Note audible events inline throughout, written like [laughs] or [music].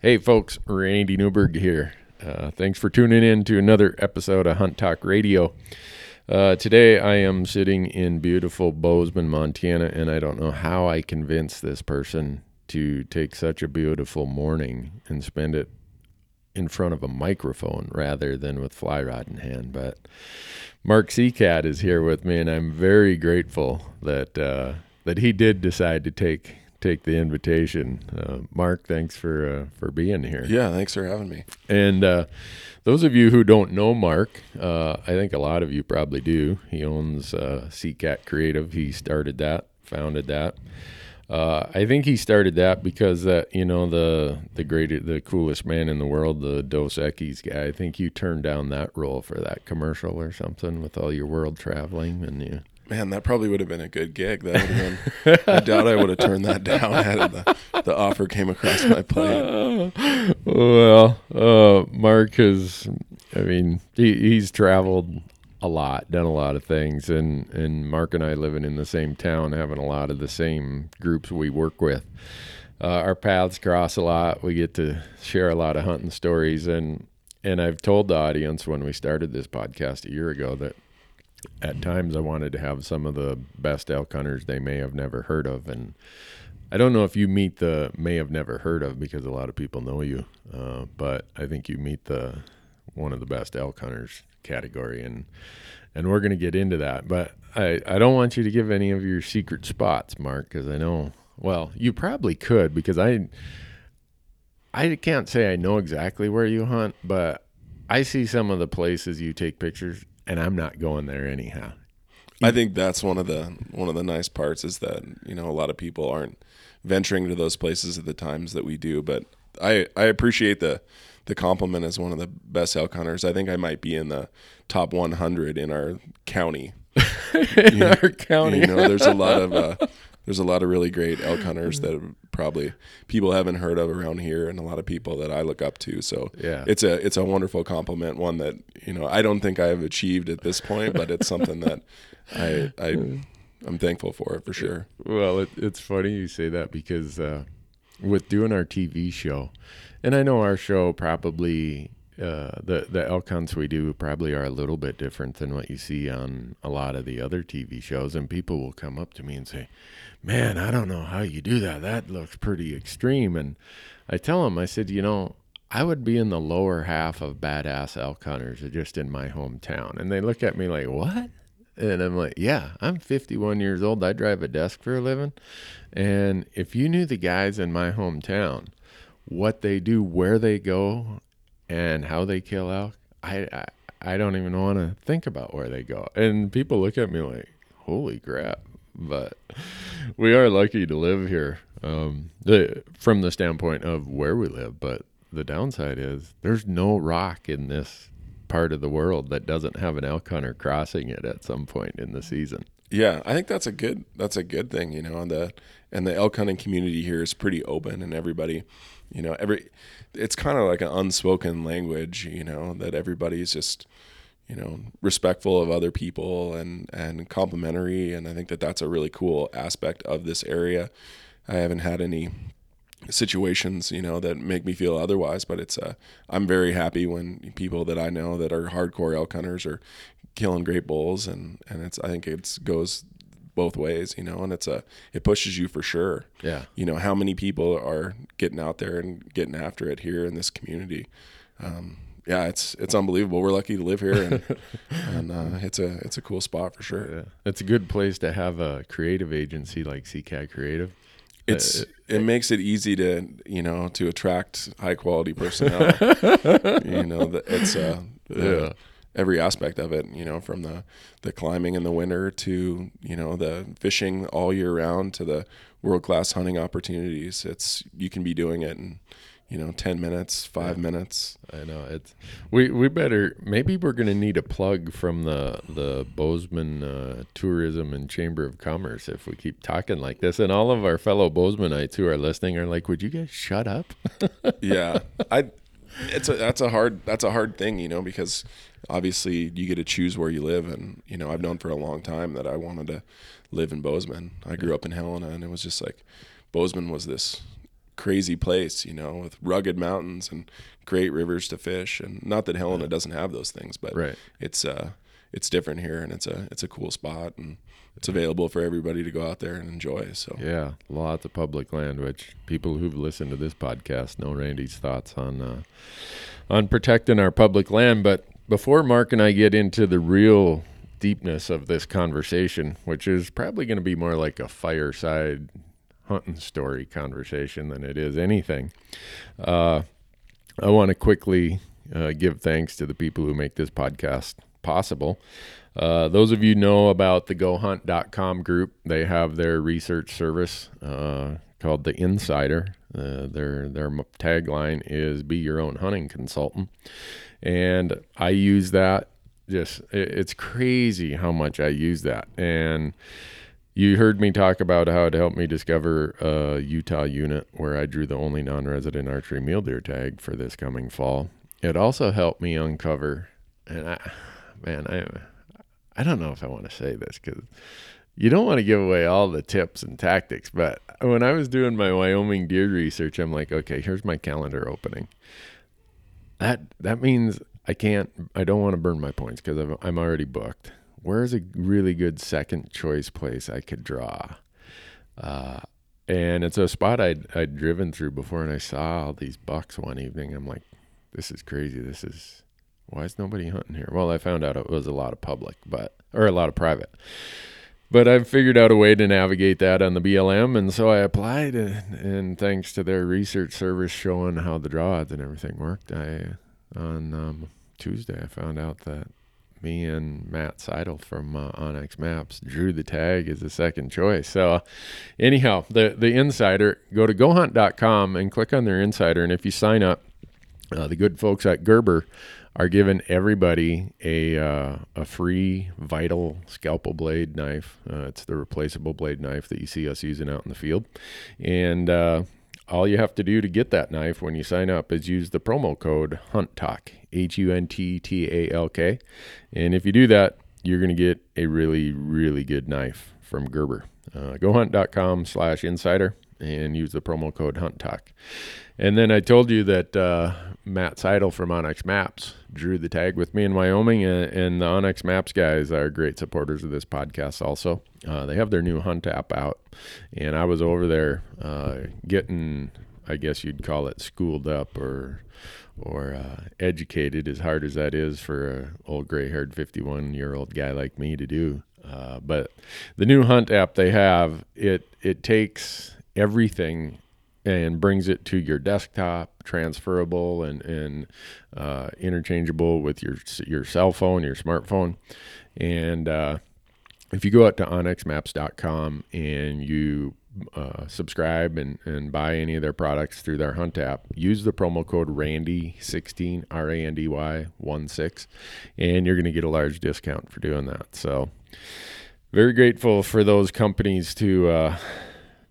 Hey, folks, Randy Newberg here. Uh, thanks for tuning in to another episode of Hunt Talk Radio. Uh, today, I am sitting in beautiful Bozeman, Montana, and I don't know how I convinced this person to take such a beautiful morning and spend it in front of a microphone rather than with fly rod in hand. But Mark Seacat is here with me, and I'm very grateful that uh, that he did decide to take take the invitation. Uh, Mark, thanks for uh, for being here. Yeah, thanks for having me. And uh, those of you who don't know Mark, uh, I think a lot of you probably do. He owns uh, Seacat Creative. He started that, founded that. Uh, I think he started that because that you know the the greatest, the coolest man in the world, the Dos Equis guy. I think you turned down that role for that commercial or something with all your world traveling, and you Man, that probably would have been a good gig. That would have been. I doubt I would have turned that down had the, the offer came across my plate. well, uh, Mark has, I mean, he, he's traveled a lot, done a lot of things, and and Mark and I living in the same town, having a lot of the same groups we work with. Uh, our paths cross a lot. We get to share a lot of hunting stories, and and I've told the audience when we started this podcast a year ago that at times I wanted to have some of the best elk hunters they may have never heard of, and I don't know if you meet the may have never heard of because a lot of people know you, uh, but I think you meet the one of the best elk hunters category, and and we're going to get into that. But I I don't want you to give any of your secret spots, Mark, because I know well you probably could because I I can't say I know exactly where you hunt, but I see some of the places you take pictures, and I'm not going there anyhow. I think that's one of the one of the nice parts is that you know a lot of people aren't venturing to those places at the times that we do. But I I appreciate the the compliment as one of the best elk hunters. I think I might be in the top 100 in our county. in [laughs] You know- our county. You know, there's a lot of uh, there's a lot of really great elk hunters that probably people haven't heard of around here, and a lot of people that I look up to. So Yeah. it's a it's a wonderful compliment, one that you know I don't think I have achieved at this point, but it's something that I [laughs] I I'm thankful for it for sure. Well, it, it's funny you say that because uh, with doing our TV show, and I know our show probably uh, the the elk hunts we do probably are a little bit different than what you see on a lot of the other TV shows, and people will come up to me and say, "Man, I don't know how you do that. That looks pretty extreme." And I tell them, I said, you know. I would be in the lower half of badass elk hunters just in my hometown. And they look at me like, what? And I'm like, yeah, I'm 51 years old. I drive a desk for a living. And if you knew the guys in my hometown, what they do, where they go, and how they kill elk, I, I, I don't even want to think about where they go. And people look at me like, holy crap. But [laughs] we are lucky to live here um, the, from the standpoint of where we live. But the downside is there's no rock in this part of the world that doesn't have an elk hunter crossing it at some point in the season. Yeah, I think that's a good that's a good thing, you know, and the and the elk hunting community here is pretty open and everybody, you know, every it's kind of like an unspoken language, you know, that everybody's just you know respectful of other people and and complimentary and I think that that's a really cool aspect of this area. I haven't had any situations you know that make me feel otherwise but it's uh i'm very happy when people that i know that are hardcore elk hunters are killing great bulls and and it's i think it's goes both ways you know and it's a it pushes you for sure Yeah. you know how many people are getting out there and getting after it here in this community um yeah it's it's unbelievable we're lucky to live here and, [laughs] and uh, it's a it's a cool spot for sure Yeah. It's a good place to have a creative agency like Seacat Creative. it's Uh, it makes it easy to you know to attract high quality personnel [laughs] you know it's uh Yeah. Every aspect of it you know from the the climbing in the winter to you know the fishing all year round to the world class hunting opportunities it's you can be doing it in you know 10 minutes 5 minutes I know it's we we better maybe we're gonna need a plug from the the Bozeman uh, Tourism and Chamber of Commerce if we keep talking like this. And all of our fellow Bozemanites who are listening are like, "Would you guys shut up?" [laughs] yeah i it's a that's a hard that's a hard thing you know because obviously you get to choose where you live and you know i've known for a long time that i wanted to live in bozeman i grew up in helena and it was just like bozeman was this crazy place, you know, with rugged mountains and great rivers to fish. And not that Helena doesn't have those things, but Right. it's uh it's different here and it's a it's a cool spot and it's available for everybody to go out there and enjoy. So Yeah, lots of public land, which people who've listened to this podcast know Randy's thoughts on uh, on protecting our public land. But before Mark and I get into the real deepness of this conversation, which is probably going to be more like a fireside hunting story conversation than it is anything, uh, I want to quickly uh, give thanks to the people who make this podcast possible. Uh, those of you know about the GoHunt.com group, they have their research service uh, called the Insider. Uh, their their tagline is "Be your own hunting consultant," and I use that. Just it, it's crazy how much I use that, and you heard me talk about how it helped me discover a Utah unit where I drew the only non-resident archery mule deer tag for this coming fall. It also helped me uncover, and I, man, I, I don't know if I want to say this because you don't want to give away all the tips and tactics. But when I was doing my Wyoming deer research, I'm like, okay, here's my calendar opening. That that means I can't. I don't want to burn my points because I'm already booked. Where's a really good second choice place I could draw? Uh, and it's a spot I'd I'd driven through before, and I saw all these bucks one evening. I'm like, this is crazy. This is why is nobody hunting here? Well, I found out it was a lot of public, but or a lot of private. But I've figured out a way to navigate that on the BLM, and so I applied, and, and thanks to their research service showing how the draw odds and everything worked, I on um, Tuesday I found out that me and Matt Seidel from uh, onX Maps drew the tag as a second choice. So, anyhow, the the insider go to GoHunt.com and click on their insider, and if you sign up, uh, the good folks at Gerber are giving everybody a uh, a free Vital scalpel blade knife. Uh, it's the replaceable blade knife that you see us using out in the field, and uh, all you have to do to get that knife when you sign up is use the promo code HUNTTALK H U N T T A L K, and if you do that, you're going to get a really really good knife from Gerber. Uh, GoHunt.com slash insider and use the promo code HuntTalk. And then I told you that uh, Matt Seidel from onX Maps drew the tag with me in Wyoming, and, and the onX Maps guys are great supporters of this podcast. Also, uh, they have their new Hunt app out, and I was over there uh, getting, I guess you'd call it, schooled up or or uh, educated, as hard as that is for a old gray-haired 51-year-old guy like me to do. Uh, but the new Hunt app they have, it it takes everything and brings it to your desktop, transferable and and uh, interchangeable with your your cell phone, your smartphone, and uh, if you go out to onxmaps.com and you uh, subscribe and, and buy any of their products through their Hunt app, use the promo code RANDY16, R A N D Y 1 6, and you're going to get a large discount for doing that. So, very grateful for those companies to uh,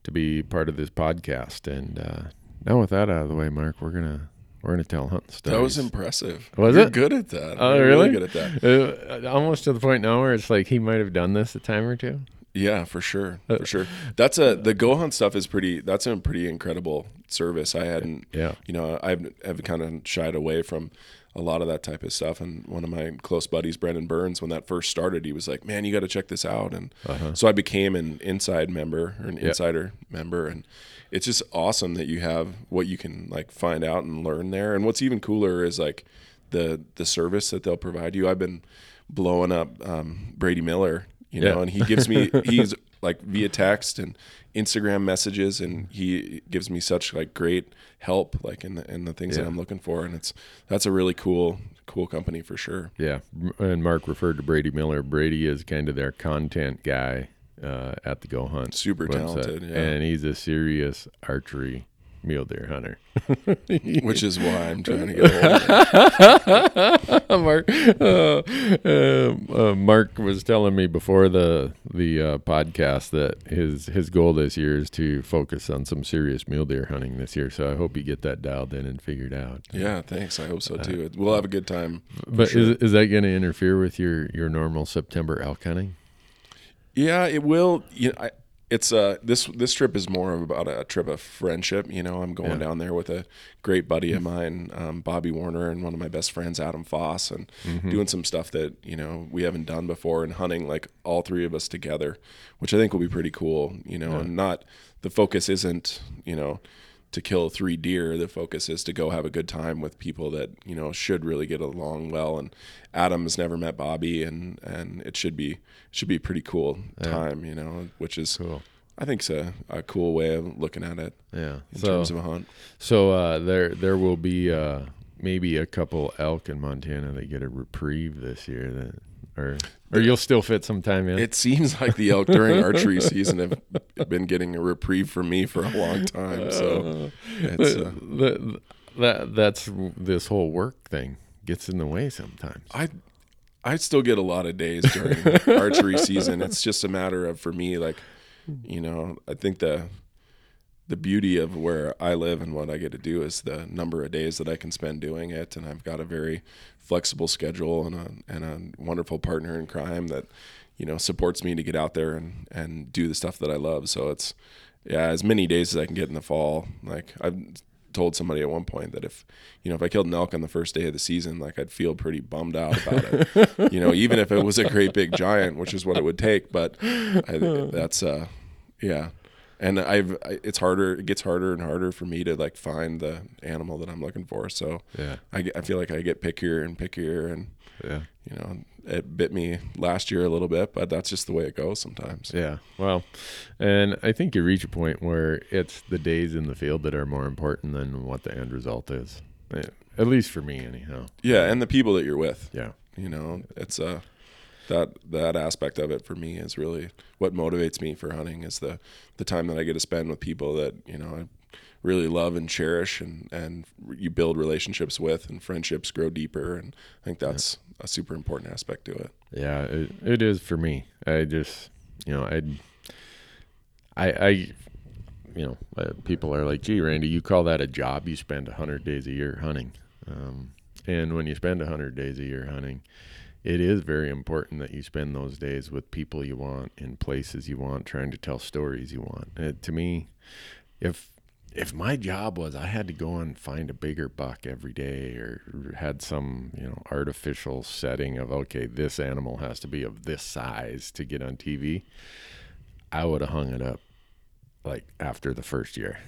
to be part of this podcast. And uh, now, with that out of the way, Mark, we're gonna we're gonna tell hunting stories. That was impressive. Was You're it? good at that. Oh, You're really? good at that. Uh, almost to the point now where it's like he might have done this a time or two. Yeah, for sure, Uh, for sure. That's a the Go Hunt stuff is pretty. That's a pretty incredible service. I hadn't, Yeah. you know, I've have kind of shied away from a lot of that type of stuff. And one of my close buddies, Brendan Burns, when that first started, he was like, "Man, you got to check this out." And Uh-huh. so I became an inside member or an Yeah. insider member, and it's just awesome that you have what you can like find out and learn there. And what's even cooler is like the the service that they'll provide you. I've been blowing up um, Brady Miller, you know, Yeah. and he gives me [laughs] he's like via text and Instagram messages, and he gives me such like great help, like in the in the things Yeah. that I'm looking for, and it's that's a really cool cool company for sure. Yeah, and Mark referred to Brady Miller. Brady is kind of their content guy uh, at the Go Hunt. Super website. talented, yeah. and he's a serious archery mule deer hunter. [laughs] Which is why I'm trying to get a hold of it. [laughs] Mark, uh, uh, uh, Mark was telling me before the the uh, podcast that his his goal this year is to focus on some serious mule deer hunting this year. So I hope you get that dialed in and figured out. Yeah, thanks. I hope so too. We'll have a good time. But sure. is is that going to interfere with your your normal September elk hunting? Yeah, it will. You know, I it's uh this this trip is more of about a trip of friendship. You know, I'm going Yeah. down there with a great buddy of mine, um, Bobby Warner, and one of my best friends, Adam Foss, and Mm-hmm. doing some stuff that you know we haven't done before, and hunting like all three of us together, which I think will be pretty cool. You know, and not the focus isn't you know to kill three deer. The focus is to go have a good time with people that you know should really get along well. And Adam has never met Bobby, and and it should be should be a pretty cool time. You know, which is Cool. I think it's a, a cool way of looking at it Yeah. in So terms of a hunt. so uh, there there will be uh, maybe a couple elk in Montana that get a reprieve this year. That or or you'll still fit some time in. It seems like the elk during archery [laughs] season have been getting a reprieve from me for a long time. So it's uh, the, that that's this whole work thing gets in the way sometimes. I I still get a lot of days during [laughs] archery season. It's just a matter of for me, like you know, I think the the beauty of where I live and what I get to do is the number of days that I can spend doing it, and I've got a very flexible schedule and a and a wonderful partner in crime that you know supports me to get out there and and do the stuff that I love. So it's yeah, as many days as I can get in the fall. Like I've told somebody at one point that if you know if I killed an elk on the first day of the season, like I'd feel pretty bummed out about it. [laughs] you know, even if it was a great big giant, which is what it would take. But I, that's uh, yeah. And I've I- it's harder. It gets harder and harder for me to like find the animal that I'm looking for. So Yeah. I, get- I feel like I get pickier and pickier, and Yeah. you know it bit me last year a little bit, but that's just the way it goes sometimes. Yeah. Well, and I think you reach a point where it's the days in the field that are more important than what the end result is. Eh, At least for me, anyhow. Yeah, and the people that you're with. Yeah. you know it's uh that that aspect of it for me is really what motivates me for hunting is the the time that I get to spend with people that you know I really love and cherish and and you build relationships with and friendships grow deeper and I think that's a super important aspect to it. Yeah, it, it is for me. I just, you know, I, I, I, you know, uh, people are like, "Gee, Randy, you call that a job? You spend hundred days a year hunting." Um, and when you spend hundred days a year hunting, it is very important that you spend those days with people you want, in places you want, trying to tell stories you want. Uh, to me, if if my job was I had to go and find a bigger buck every day or had some, you know, artificial setting of okay, this animal has to be of this size to get on TV, I would have hung it up like after the first year.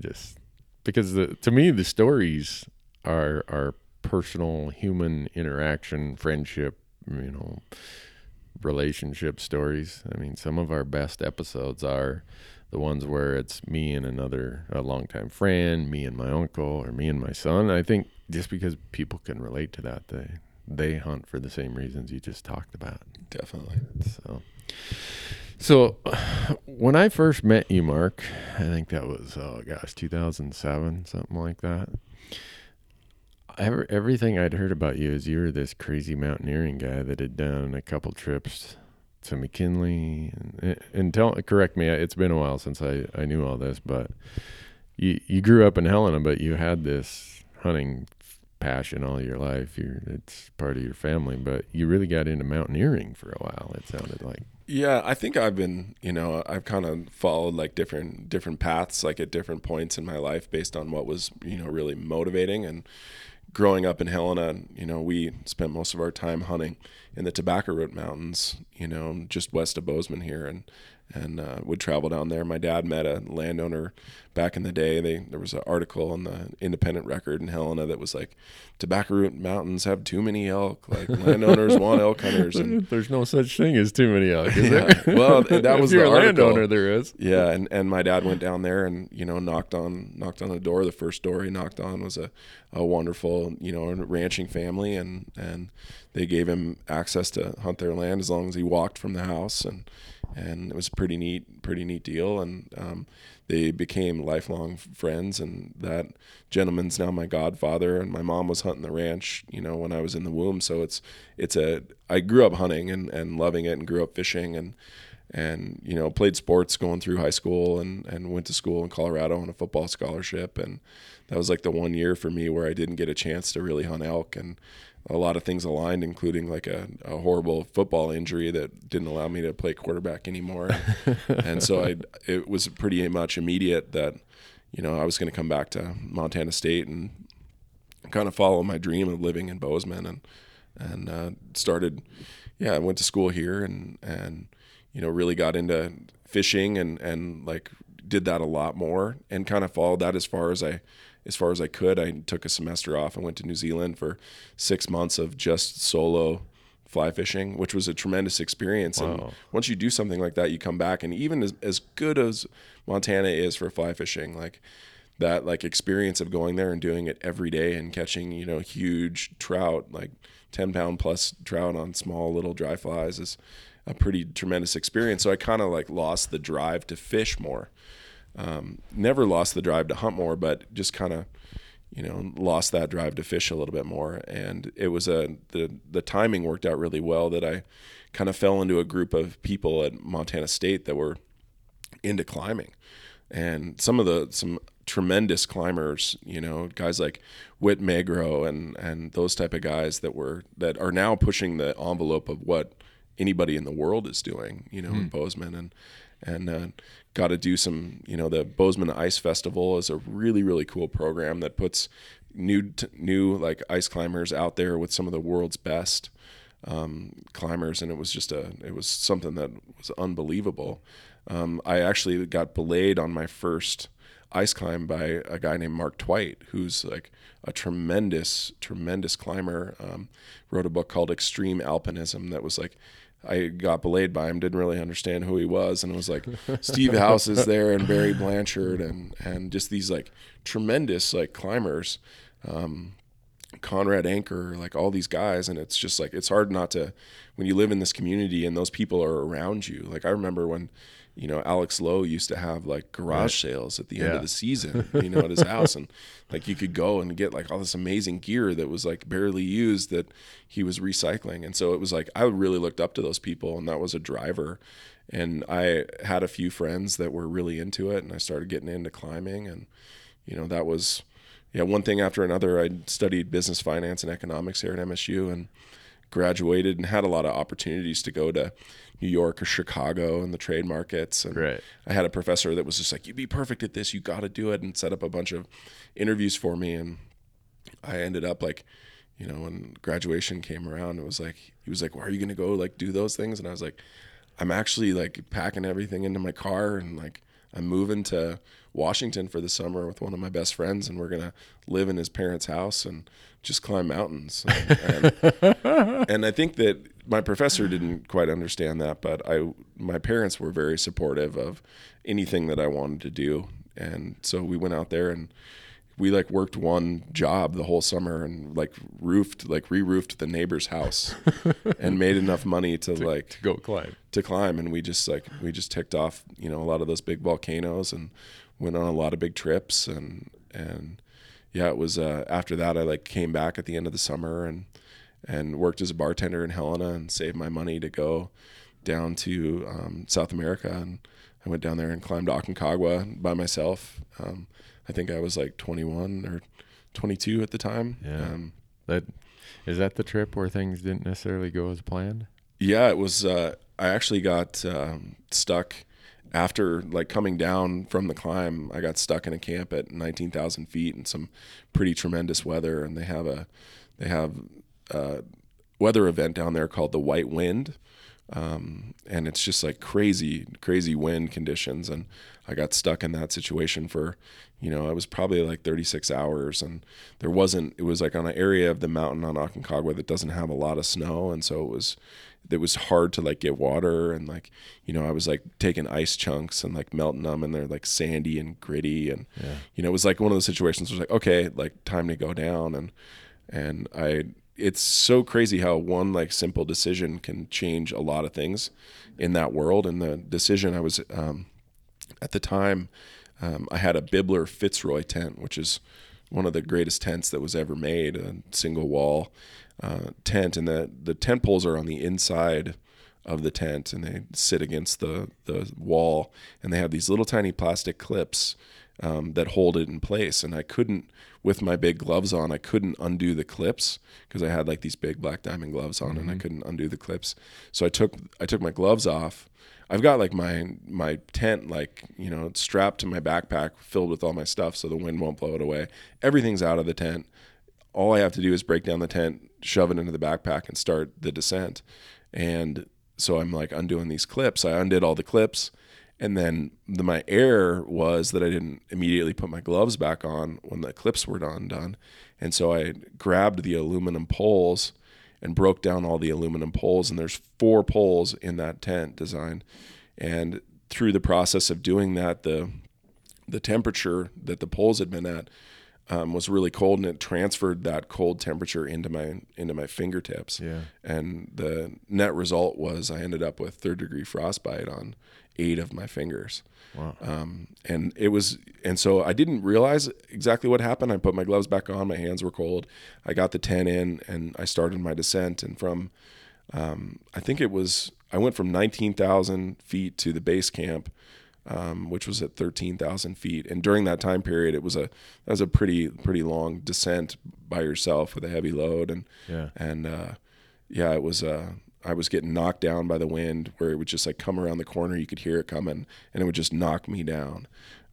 Just because the to me the stories are are personal human interaction, friendship, you know, relationship stories. I mean, some of our best episodes are the ones where it's me and another a longtime friend, me and my uncle, or me and my son. I think just because people can relate to that, they they hunt for the same reasons you just talked about. Definitely. So, so when I first met you, Mark, I think that was oh gosh, 2007, something like that. Ever, everything I'd heard about you is you were this crazy mountaineering guy that had done a couple trips to McKinley and, and tell correct me it's been a while since I, I knew all this but you you grew up in Helena but you had this hunting passion all your life. You it's part of your family but you really got into mountaineering for a while it sounded like. Yeah, I think I've been, you know, I've kind of followed like different different paths like at different points in my life based on what was, you know, really motivating and growing up in Helena, you know, we spent most of our time hunting in the Tobacco Root Mountains, you know, just west of Bozeman here. And and uh, would travel down there. My dad met a landowner back in the day. They there was an article in the Independent Record in Helena that was like, "Tobacco Root Mountains have too many elk. Like [laughs] landowners want elk hunters." And [laughs] there's no such thing as too many elk is Yeah. there Well, that [laughs] If was you're the a article. landowner there is yeah, and, and my dad went down there and you know knocked on knocked on the door. The first door he knocked on was a, a wonderful you know ranching family, and and they gave him access to hunt their land as long as he walked from the house, and and it was a pretty neat pretty neat deal. And um, they became lifelong friends, and that gentleman's now my godfather. And my mom was hunting the ranch, you know, when I was in the womb. So it's it's a I grew up hunting and and loving it, and grew up fishing and and you know played sports going through high school and and went to school in Colorado on a football scholarship and that was like the one year for me where I didn't get a chance to really hunt elk and a lot of things aligned including like a, a horrible football injury that didn't allow me to play quarterback anymore. [laughs] And so I it was pretty much immediate that you know I was going to come back to Montana State and kind of follow my dream of living in Bozeman and and uh, started yeah I went to school here and and you know, really got into fishing and and like did that a lot more and kind of followed that as far as I as far as I could. I took a semester off and went to New Zealand for six months of just solo fly fishing, which was a tremendous experience. Wow. And once you do something like that, you come back and even as, as good as Montana is for fly fishing, like that like experience of going there and doing it every day and catching, you know, huge trout, like 10 pound plus trout on small little dry flies is a pretty tremendous experience. So I kind of like lost the drive to fish more. Um, never lost the drive to hunt more, but just kind of, you know, lost that drive to fish a little bit more. And it was a the the timing worked out really well that I kind of fell into a group of people at Montana State that were into climbing, and some of the some tremendous climbers, you know, guys like Whit Magro and and those type of guys that were that are now pushing the envelope of what anybody in the world is doing, you know, mm. in hmm. Bozeman and and uh, got to do some, you know, the Bozeman Ice Festival is a really really cool program that puts new t- new like ice climbers out there with some of the world's best um, climbers, and it was just a it was something that was unbelievable. Um, I actually got belayed on my first ice climb by a guy named Mark Twight, who's like a tremendous, tremendous climber. Um, wrote a book called Extreme Alpinism that was like I got belayed by him, didn't really understand who he was, and it was like Steve House is there and Barry Blanchard and and just these like tremendous like climbers, um, Conrad Anker, like all these guys, and it's just like it's hard not to when you live in this community and those people are around you. Like I remember when you know, Alex Lowe used to have like garage right. sales at the end of the season, you know, at his house. And like you could go and get like all this amazing gear that was like barely used that he was recycling. And so it was like, I really looked up to those people and that was a driver. And I had a few friends that were really into it and I started getting into climbing. And, you know, that was, yeah, one thing after another. I studied business finance and economics here at MSU and graduated and had a lot of opportunities to go to New York or Chicago and the trade markets. And right. I had a professor that was just like, "You'd be perfect at this. You got to do it," and set up a bunch of interviews for me. And I ended up like, you know, when graduation came around, it was like he was like, "Why are you gonna go like do those things?" And I was like, "I'm actually like packing everything into my car and like I'm moving to Washington for the summer with one of my best friends, and we're gonna live in his parents' house and just climb mountains." And, and, and I think that my professor didn't quite understand that, but I my parents were very supportive of anything that I wanted to do, and so we went out there and we like worked one job the whole summer and like roofed like re-roofed the neighbor's house [laughs] and made enough money to, to like to go climb. to climb. And we just like we just ticked off you know a lot of those big volcanoes and went on a lot of big trips and and yeah it was uh, after that I like came back at the end of the summer and and worked as a bartender in Helena and saved my money to go down to um, South America. And I went down there and climbed Aconcagua by myself. Um, I think I was like 21 or 22 at the time. Yeah. Um, that is that the trip where things didn't necessarily go as planned. Yeah, it was. Uh, I actually got um, stuck after like coming down from the climb. I got stuck in a camp at 19,000 feet in some pretty tremendous weather, and they have a they have uh, weather event down there called the White Wind. Um, and it's just like crazy, crazy wind conditions. And I got stuck in that situation for, you know, it was probably like 36 hours. And there wasn't, it was like on an area of the mountain on Aconcagua that doesn't have a lot of snow. And so it was, it was hard to like get water. And like, you know, I was like taking ice chunks and like melting them and they're like sandy and gritty. And, yeah. you know, it was like one of those situations where it was like, okay, like time to go down. And, and I it's so crazy how one like simple decision can change a lot of things in that world. And the decision I was um, at the time, um, I had a Bibler Fitzroy tent, which is one of the greatest tents that was ever made, a single wall uh, tent, and the the tent poles are on the inside of the tent and they sit against the the wall and they have these little tiny plastic clips um, that hold it in place. And I couldn't with my big gloves on I couldn't undo the clips because I had like these big black diamond gloves on and I couldn't undo the clips. So I took I took my gloves off. I've got like my my tent like you know strapped to my backpack filled with all my stuff so the wind won't blow it away. Everything's out of the tent all I have to do is break down the tent, shove it into the backpack, and start the descent. And so I'm like undoing these clips. I undid all the clips. And then the, my error was that I didn't immediately put my gloves back on when the clips were done done. And so I grabbed the aluminum poles and broke down all the aluminum poles. And there's four poles in that tent design. And through the process of doing that, the the temperature that the poles had been at um, was really cold, and it transferred that cold temperature into my into my fingertips. Yeah. And the net result was I ended up with third degree frostbite on eight of my fingers. Wow. Um, and it was, and so I didn't realize exactly what happened. I put my gloves back on, my hands were cold. I got the 10 in and I started my descent. And from, um, I think it was, I went from 19,000 feet to the base camp, um, which was at 13,000 feet. And during that time period, it was a, that was a pretty, pretty long descent by yourself with a heavy load. And, Yeah. and, uh, yeah, it was, uh, I was getting knocked down by the wind where it would just like come around the corner. You could hear it coming and it would just knock me down.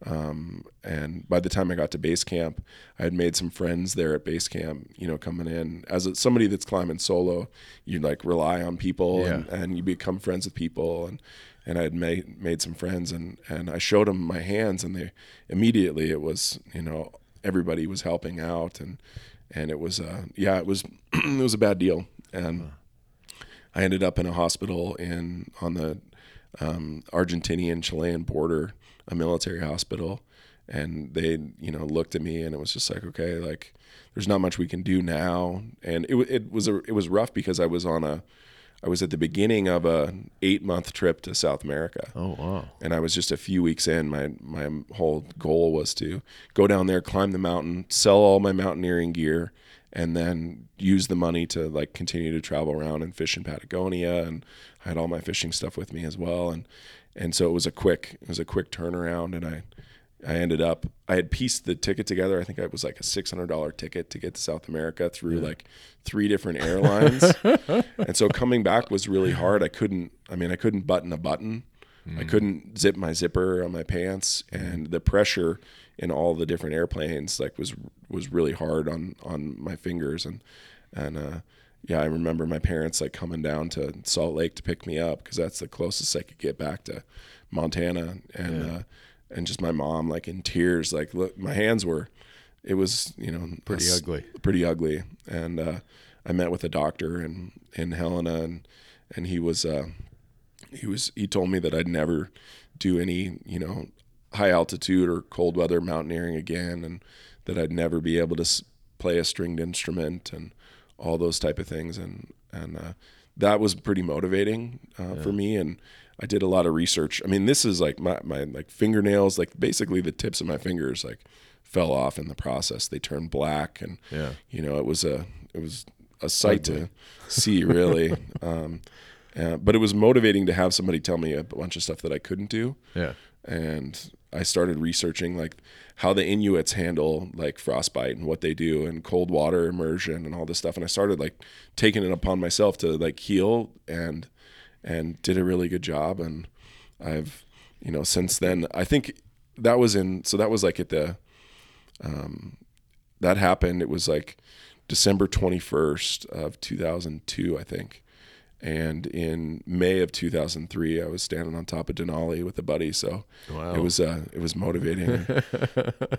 Um, and by the time I got to base camp, I had made some friends there at base camp, you know, coming in as a, somebody that's climbing solo, you like rely on people and, and you become friends with people. And, and I had made, made some friends and, and I showed them my hands and they immediately it was, you know, everybody was helping out and, and it was, uh, yeah, it was, [clears throat] it was a bad deal. And, I ended up in a hospital in on the um, Argentinian Chilean border, a military hospital, and they you know looked at me and it was just like okay, like there's not much we can do now, and it it was a it was rough because I was on a I was at the beginning of a eight month trip to South America Oh wow. and I was just a few weeks in. My my whole goal was to go down there, climb the mountain, sell all my mountaineering gear, and then use the money to like continue to travel around and fish in Patagonia. And I had all my fishing stuff with me as well, and and so it was a quick it was a quick turnaround, and I. I ended up. I had pieced the ticket together. I think it was like a six hundred dollar ticket to get to South America through like three different airlines, [laughs] and so coming back was really hard. I couldn't. I mean, I couldn't button a button. I couldn't zip my zipper on my pants, and the pressure in all the different airplanes like was was really hard on on my fingers, and and uh, yeah, I remember my parents like coming down to Salt Lake to pick me up because that's the closest I could get back to Montana, and Yeah. uh, and just my mom like in tears, like look, my hands were, it was you know Pretty ugly. pretty ugly, and uh, I met with a doctor in in Helena, and and he was uh, he was he told me that I'd never do any you know high altitude or cold weather mountaineering again, and that I'd never be able to s- play a stringed instrument and all those type of things, and and uh, that was pretty motivating uh, for me, and I did a lot of research. I mean, this is like my my like fingernails, like basically the tips of my fingers, like fell off in the process. They turned black, and Yeah. you know, it was a it was a sight to [laughs] see, really. [laughs] um, uh, but it was motivating to have somebody tell me a bunch of stuff that I couldn't do, Yeah. and I started researching like how the Inuits handle like frostbite and what they do and cold water immersion and all this stuff. And I started like taking it upon myself to like heal and and did a really good job. And I've you know since then I think that was in so that was like at the um, that happened. It was like December twenty first of two thousand two, I think. And in May of 2003, I was standing on top of Denali with a buddy. So Wow. it was uh, it was motivating.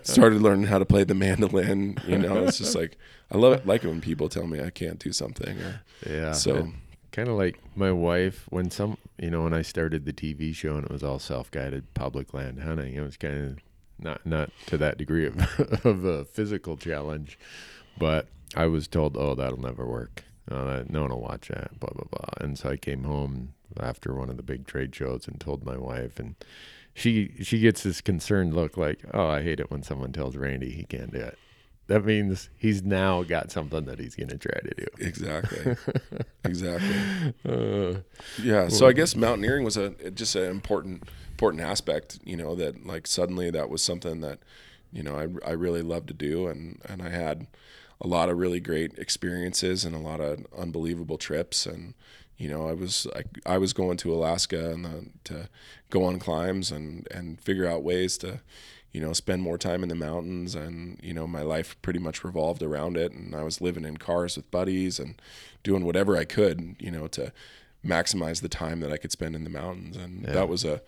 Started learning how to play the mandolin. You know, it's just like I love it. Like it when people tell me I can't do something. Or, Yeah. so kind of like my wife when some you know when I started the TV show and it was all self-guided public land hunting. It was kind of not not to that degree of [laughs] of a physical challenge, but I was told, "Oh, that'll never work. Uh, no one will watch that." Blah blah blah. And so I came home after one of the big trade shows and told my wife, and she she gets this concerned look, like, "Oh, I hate it when someone tells Randy he can't do it." that means he's now got something that he's going to try to do. Exactly. [laughs] exactly. Uh, Yeah. So I guess mountaineering was a just an important important aspect. You know that like suddenly that was something that you know I I really loved to do, and and I had a lot of really great experiences and a lot of unbelievable trips. And you know I was I, I was going to Alaska and the, to go on climbs and and figure out ways to you know spend more time in the mountains. And you know my life pretty much revolved around it. And I was living in cars with buddies and doing whatever I could you know to maximize the time that I could spend in the mountains. And Yeah. that was a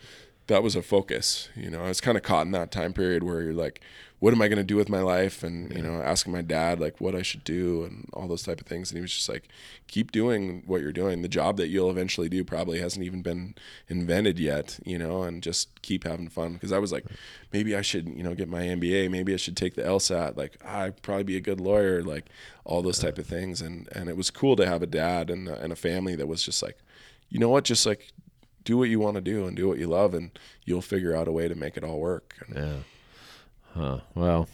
that was a focus you know. I was kind of caught in that time period where you're like what am I going to do with my life? And you know asking my dad like what I should do and all those type of things. And he was just like keep doing what you're doing. The job that you'll eventually do probably hasn't even been invented yet you know and just keep having fun. Because I was like maybe I should you know get my MBA maybe I should take the LSAT like ah, I'd probably be a good lawyer like all those type of things. And and it was cool to have a dad and a- and a family that was just like you know what? Just like do what you want to do and do what you love and you'll figure out a way to make it all work. And yeah. Huh. Well,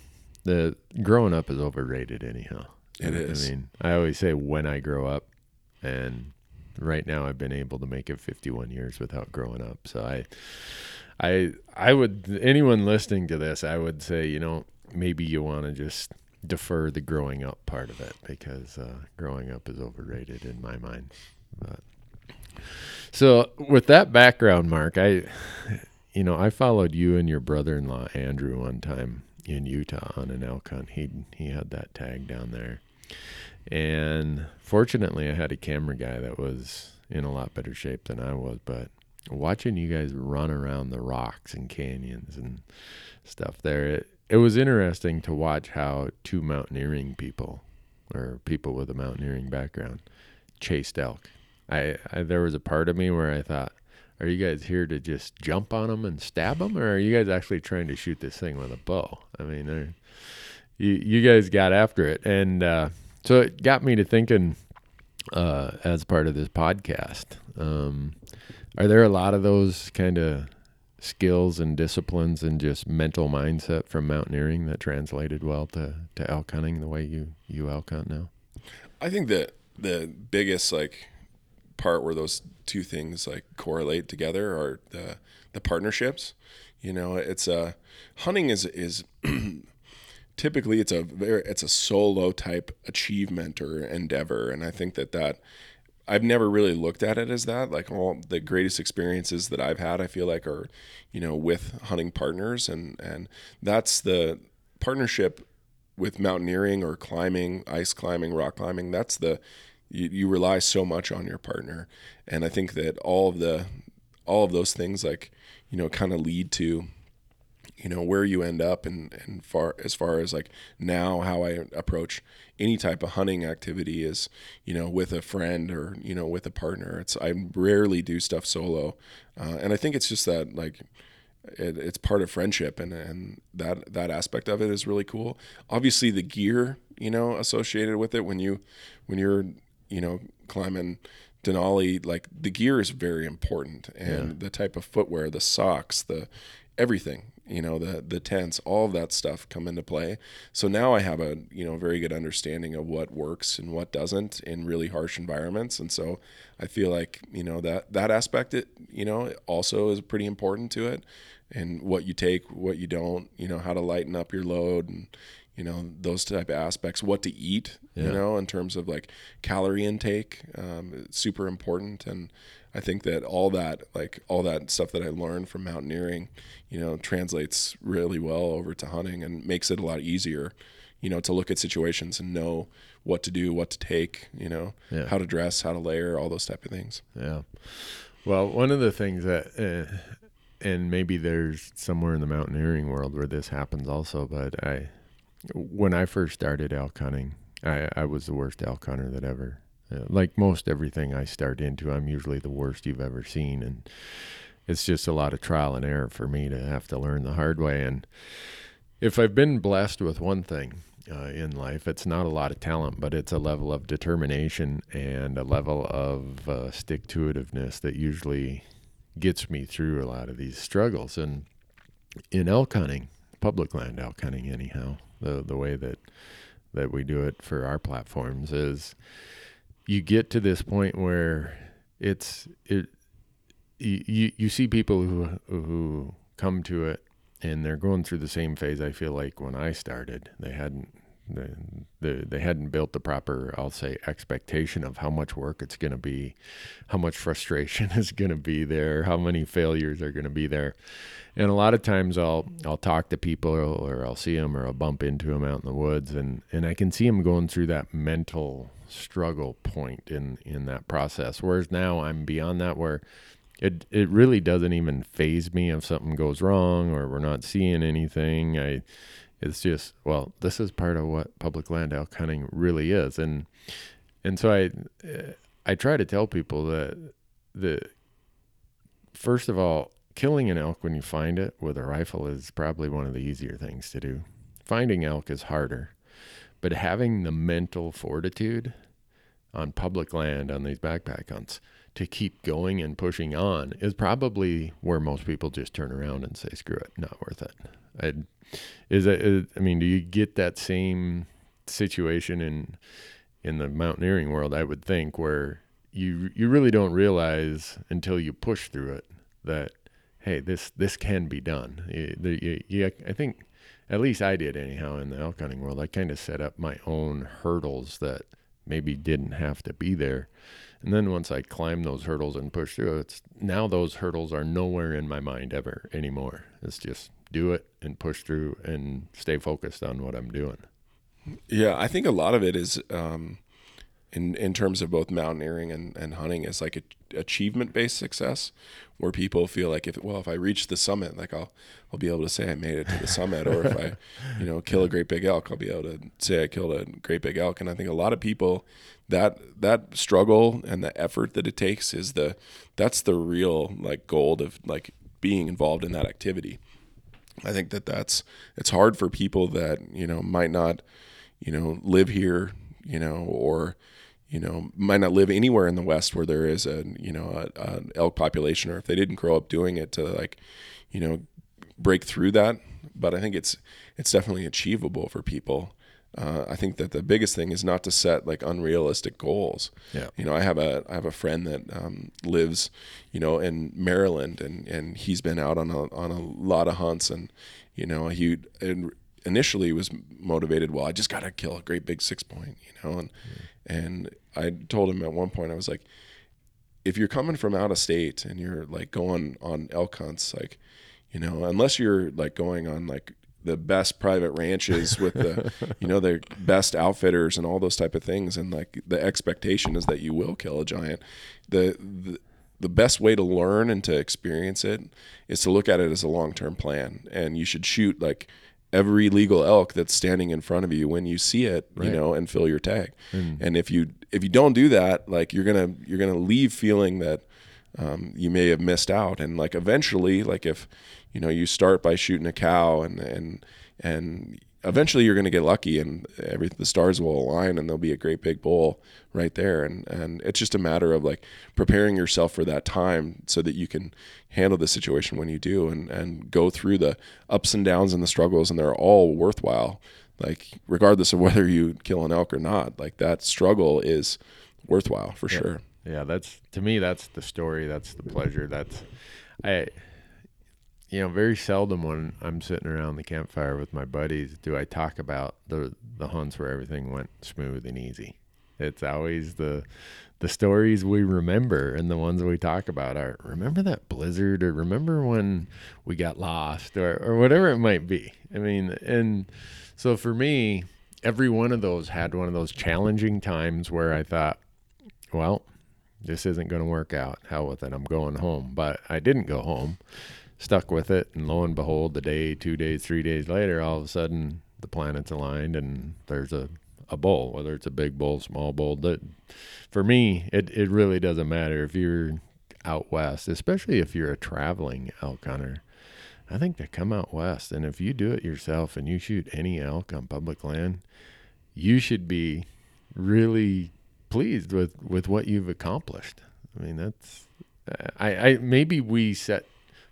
the growing up is overrated anyhow. It I- I mean, I always say when I grow up, and right now I've been able to make it 51 years without growing up. So I, I, I would anyone listening to this, I would say, you know, maybe you want to just defer the growing up part of it because uh, growing up is overrated in my mind. But so with that background, Mark, I, you know, I followed you and your brother-in-law Andrew one time in Utah on an elk hunt. He he had that tag down there, and fortunately, I had a camera guy that was in a lot better shape than I was. But watching you guys run around the rocks and canyons and stuff there, it, it was interesting to watch how two mountaineering people or people with a mountaineering background chased elk. I, I there was a part of me where I thought, are you guys here to just jump on them and stab them, or are you guys actually trying to shoot this thing with a bow? I mean, you you guys got after it, and uh, so it got me to thinking. Uh, as part of this podcast, um, are there a lot of those kind of skills and disciplines and just mental mindset from mountaineering that translated well to, to elk hunting the way you you elk hunt now? I think that the biggest like part where those two things like correlate together are the the partnerships. You know, it's a hunting is is [clears throat] typically it's a very it's a solo type achievement or endeavor, and I think that that I've never really looked at it as that. Like all the greatest experiences that I've had, I feel like are, you know, with hunting partners, and and that's the partnership with mountaineering or climbing, ice climbing, rock climbing. That's the you, you rely so much on your partner, and I think that all of the all of those things like you know kind of lead to you know where you end up and and far as far as like now how I approach any type of hunting activity is you know with a friend or you know with a partner. It's I rarely do stuff solo. Uh, and I think it's just that like it, it's part of friendship and and that that aspect of it is really cool. Obviously the gear you know associated with it when you when you're you know climbing Denali like the gear is very important. And the type of footwear the socks the everything you know the the tents all of that stuff come into play. So now i have a you know very good understanding of what works and what doesn't in really harsh environments. And so i feel like you know that that aspect it you know also is pretty important to it. And what you take what you don't you know how to lighten up your load and you know those type of aspects what to eat Yeah. you know in terms of like calorie intake um, it's super important and i think that all that like all that stuff that i learned from mountaineering you know translates really well over to hunting and makes it a lot easier you know to look at situations and know what to do what to take you know Yeah. how to dress how to layer all those type of things Yeah. Well, one of the things that, uh, and maybe there's somewhere in the mountaineering world where this happens also, but I, when I first started elk hunting, I, I was the worst elk hunter that ever, uh, like most everything I start into, I'm usually the worst you've ever seen. And it's just a lot of trial and error for me to have to learn the hard way. And if I've been blessed with one thing, uh, in life. It's not a lot of talent, but it's a level of determination and a level of uh, stick to itiveness that usually gets me through a lot of these struggles. And in elk hunting, public land elk hunting, anyhow, the the way that that we do it for our platforms is you get to this point where it's it you you see people who who come to it and they're going through the same phase I feel like when I started. They hadn't the, the, they hadn't built the proper, I'll say, expectation of how much work it's going to be, how much frustration [laughs] is going to be there, how many failures are going to be there. And a lot of times I'll I'll talk to people or I'll see them or I'll bump into them out in the woods and, and I can see them going through that mental struggle point in, in that process. Whereas now I'm beyond that where it it really doesn't even phase me if something goes wrong or we're not seeing anything. I it's just well, this is part of what public land elk hunting really is, and and so I uh, I try to tell people that the first of all, killing an elk when you find it with a rifle is probably one of the easier things to do. Finding elk is harder, but having the mental fortitude on public land on these backpack hunts to keep going and pushing on is probably where most people just turn around and say, "Screw it, not worth it." I'd, is that? I mean, do you get that same situation in in the mountaineering world? I would think where you you really don't realize until you push through it that hey, this this can be done. I think at least I did anyhow in the elk hunting world. I kind of set up my own hurdles that maybe didn't have to be there. And then once I climbed those hurdles and pushed through, it's now those hurdles are nowhere in my mind ever anymore. It's just do it and push through and stay focused on what I'm doing. Yeah, I think a lot of it is um, in in terms of both mountaineering and, and hunting is like a, achievement based success, where people feel like if well if I reach the summit, like I'll I'll be able to say I made it to the summit, or if I [laughs] you know kill a great big elk, I'll be able to say I killed a great big elk. And I think a lot of people that that struggle and the effort that it takes is the that's the real like gold of like being involved in that activity I think that that's it's hard for people that you know might not you know live here you know or you know might not live anywhere in the West where there is a you know a, a elk population or if they didn't grow up doing it to like you know break through that. But I think it's it's definitely achievable for people uh, I think that the biggest thing is not to set like unrealistic goals. Yeah. You know, I have a I have a friend that um, lives, you know, in Maryland, and and he's been out on a on a lot of hunts, and you know, he and initially was motivated. Well, I just got to kill a great big six point, you know, and mm-hmm. and I told him at one point I was like, if you're coming from out of state and you're like going on elk hunts, like, you know, unless you're like going on like the best private ranches with the you know the best outfitters and all those type of things and like the expectation is that you will kill a giant the, the the best way to learn and to experience it is to look at it as a long-term plan and you should shoot like every legal elk that's standing in front of you when you see it right. you know and fill your tag mm. and if you if you don't do that like you're gonna you're gonna leave feeling that um, you may have missed out. And like eventually like if you know you start by shooting a cow and and and eventually you're going to get lucky and every the stars will align and there'll be a great big bull right there. And and it's just a matter of like preparing yourself for that time so that you can handle the situation when you do and and go through the ups and downs and the struggles and they're all worthwhile. Like regardless of whether you kill an elk or not like that struggle is worthwhile for yeah. sure yeah that's to me that's the story that's the pleasure that's i you know, very seldom when I'm sitting around the campfire with my buddies do I talk about the the hunts where everything went smooth and easy. It's always the the stories we remember and the ones we talk about are remember that blizzard or remember when we got lost or, or whatever it might be. I mean, and so for me, every one of those had one of those challenging times where I thought, well, this isn't going to work out. Hell with it. I'm going home. But I didn't go home stuck with it, and lo and behold, the day, two days, three days later, all of a sudden the planets aligned, and there's a a bull, whether it's a big bull, small bull. That for me, it it really doesn't matter if you're out west, especially if you're a traveling elk hunter. I think to come out west, and if you do it yourself and you shoot any elk on public land, you should be really pleased with with what you've accomplished. I mean, that's uh, I, I maybe we set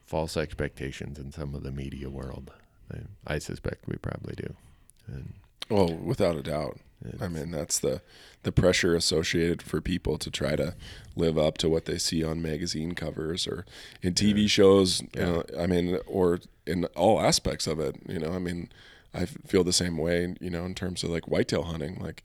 false expectations in some of the media world. I, I suspect we probably do. And Oh, without a doubt. I mean, that's the the pressure associated for people to try to live up to what they see on magazine covers or in TV shows. You know, I mean, or in all aspects of it. You know, I mean, I feel the same way. You know, in terms of like whitetail hunting, like,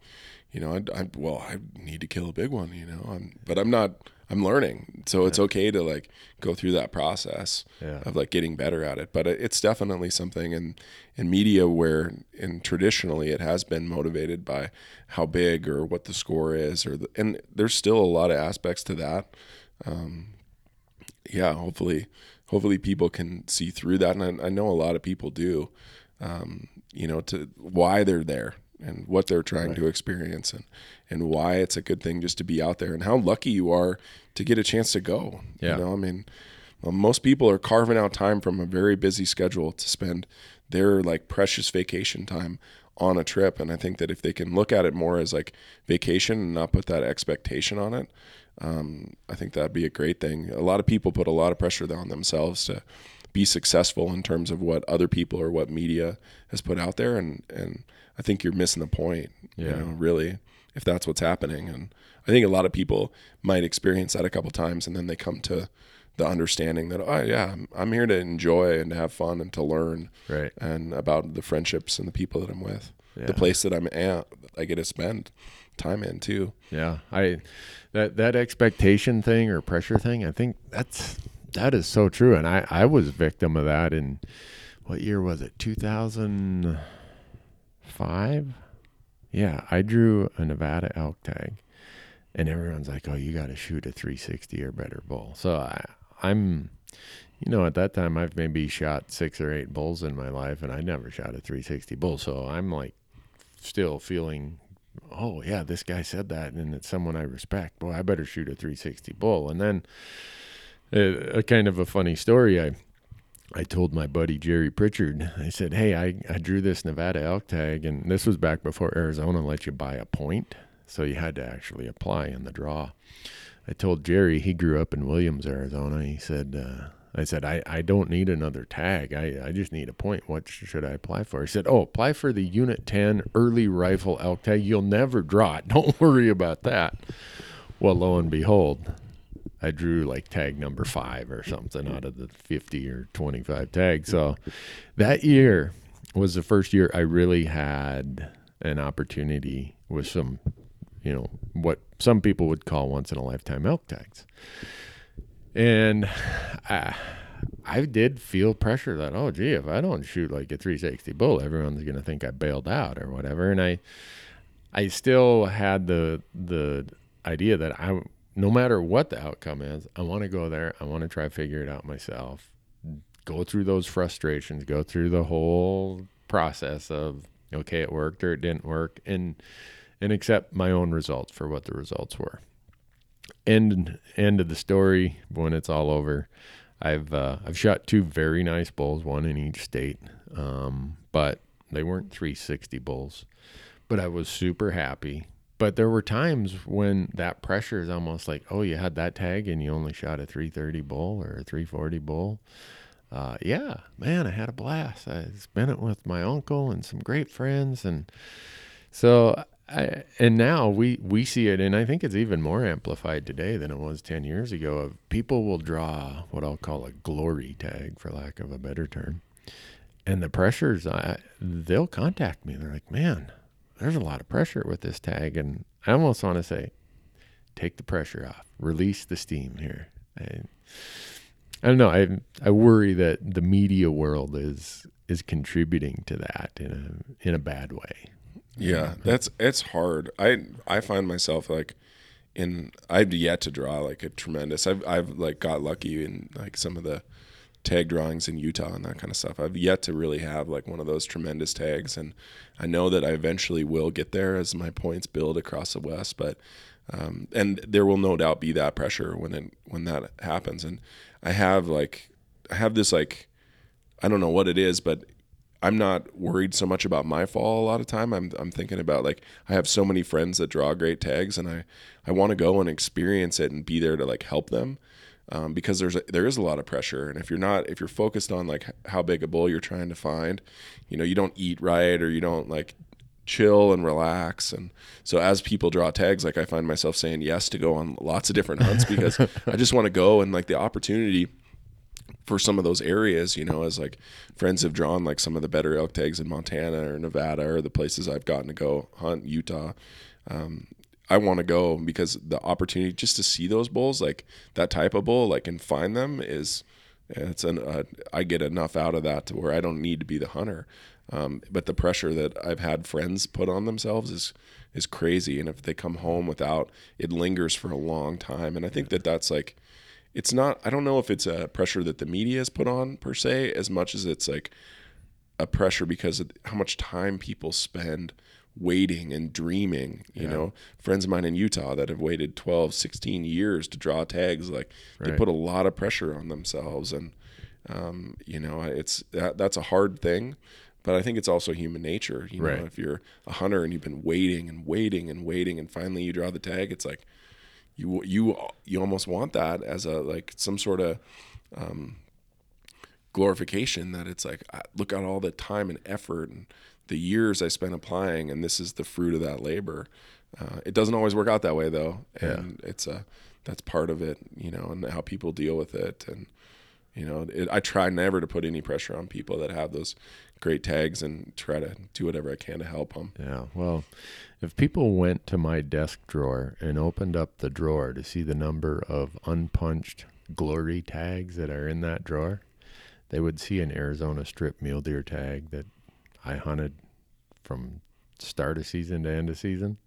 you know, I, I well, I need to kill a big one. You know, I'm, but I'm not. I'm learning, so it's okay to like go through that process Yeah. of like getting better at it. But it's definitely something in in media where, in traditionally, it has been motivated by how big or what the score is, or the, and there's still a lot of aspects to that. Um, yeah, hopefully, hopefully people can see through that, and I, I know a lot of people do. Um, you know, to why they're there and what they're trying to experience, and and why it's a good thing just to be out there, and how lucky you are to get a chance to go. Yeah. You know, I mean, well, most people are carving out time from a very busy schedule to spend their like precious vacation time on a trip. And I think that if they can look at it more as like vacation and not put that expectation on it, um, I think that'd be a great thing. A lot of people put a lot of pressure on themselves to be successful in terms of what other people or what media has put out there, and and I think you're missing the point. Yeah. You know, really, if that's what's happening, and I think a lot of people might experience that a couple times, and then they come to the understanding that oh yeah, I'm, I'm here to enjoy and to have fun and to learn Right. and about the friendships and the people that I'm with, Yeah. the place that I'm at, I get to spend time in too. Yeah, I that that expectation thing or pressure thing. I think that's that is so true, and I I was victim of that in what year was it? Two thousand five. Yeah, I drew a Nevada elk tag, and everyone's like, "Oh, you got to shoot a 360 or better bull." So I I'm. You know, at that time, I've maybe shot six or eight bulls in my life, and I never shot a 360 bull. So I'm like, still feeling oh yeah, this guy said that, and it's someone I respect. Boy, I better shoot a 360 bull. And then uh, a kind of a funny story. I I told my buddy Jerry Pritchard. I said, hey, I I drew this Nevada elk tag, and this was back before Arizona let you buy a point, so you had to actually apply in the draw. I told Jerry he grew up in Williams, Arizona. He said. Uh, I said, I, I don't need another tag. I, I just need a point. What should I apply for? He said, Oh, apply for the Unit 10 early rifle elk tag. You'll never draw it. [laughs] Don't worry about that. Well, lo and behold, I drew like tag number five or something out of the 50 or 25 tags. So that year was the first year I really had an opportunity with some, you know, what some people would call once in a lifetime elk tags. And I, I did feel pressure that, oh, gee, if I don't shoot like a 360 bull, everyone's going to think I bailed out or whatever. And I, I still had the the idea that I, no matter what the outcome is, I want to go there. I want to try figure it out myself. Go through those frustrations. Go through the whole process of okay, it worked or it didn't work, and and accept my own results for what the results were. End end of the story when it's all over. I've uh, I've shot two very nice bulls, one in each state, um, but they weren't 360 bulls. But I was super happy. But there were times when that pressure is almost like, oh, you had that tag and you only shot a 330 bull or a 340 bull. Uh, yeah, man, I had a blast. I spent it with my uncle and some great friends, and so I, and now we we see it, and I think it's even more amplified today than it was ten years ago. Of people will draw what I'll call a glory tag, for lack of a better term, and the pressures. I, they'll contact me. They're like, "Man, there's a lot of pressure with this tag," and I almost want to say, "Take the pressure off. Release the steam here." And I don't know. I I worry that the media world is is contributing to that in a in a bad way. Yeah, that's it's hard. I I find myself like in I've yet to draw like a tremendous. I've I've like got lucky in like some of the tag drawings in Utah and that kind of stuff. I've yet to really have like one of those tremendous tags, and I know that I eventually will get there as my points build across the West. But um, and there will no doubt be that pressure when it when that happens. And I have like I have this like I don't know what it is, but I'm not worried so much about my fall a lot of time. I'm I'm thinking about like I have so many friends that draw great tags and I I want to go and experience it and be there to like help them. Um, because there's a, there is a lot of pressure, and if you're not if you're focused on like how big a bull you're trying to find, you know, you don't eat right or you don't like chill and relax and so as people draw tags like i find myself saying yes to go on lots of different hunts because [laughs] i just want to go and like the opportunity for some of those areas, you know, as like friends have drawn like some of the better elk tags in Montana or Nevada or the places I've gotten to go hunt, Utah. Um, I want to go because the opportunity just to see those bulls, like that type of bull, like and find them is it's an uh, I get enough out of that to where I don't need to be the hunter. Um, but the pressure that I've had friends put on themselves is is crazy, and if they come home without, it lingers for a long time. And I think that that's like it's not i don't know if it's a pressure that the media has put on per se as much as it's like a pressure because of how much time people spend waiting and dreaming you yeah. know friends of mine in utah that have waited 12 16 years to draw tags like right. they put a lot of pressure on themselves and um, you know it's that, that's a hard thing but I think it's also human nature. You know, if you're a hunter and you've been waiting and waiting and waiting, and finally you draw the tag, it's like, you you you almost want that as a like some sort of um, glorification that it's like look at all the time and effort and the years I spent applying and this is the fruit of that labor. Uh, it doesn't always work out that way though, and yeah. it's a that's part of it, you know, and how people deal with it and you know it, i try never to put any pressure on people that have those great tags and try to do whatever i can to help them yeah well if people went to my desk drawer and opened up the drawer to see the number of unpunched glory tags that are in that drawer, they would see an Arizona strip mule deer tag that I hunted from start of season to end of season.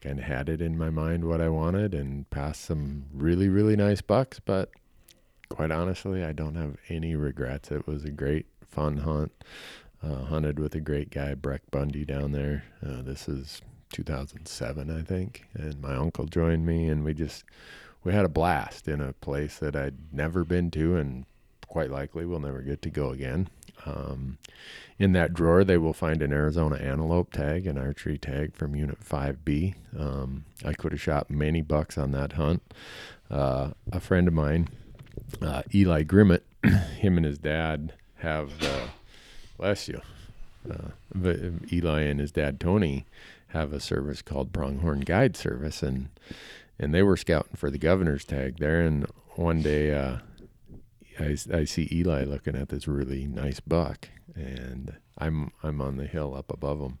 Kind of had it in my mind what I wanted and passed some really, really nice bucks, but quite honestly, I don't have any regrets. It was a great, fun hunt. Uh, hunted with a great guy, Breck Bundy, down there. Uh, this is 2007, I think, and my uncle joined me, and we just we had a blast in a place that I'd never been to, and quite likely will never get to go again. Um, in that drawer, they will find an Arizona antelope tag, an archery tag from Unit 5B. Um, I could have shot many bucks on that hunt. Uh, a friend of mine, uh, Eli Grimmett, [clears throat] him and his dad have, uh, bless you, uh, Eli and his dad Tony have a service called Pronghorn Guide Service, and and they were scouting for the governor's tag there. And one day, uh, I, I see Eli looking at this really nice buck, and I'm I'm on the hill up above him,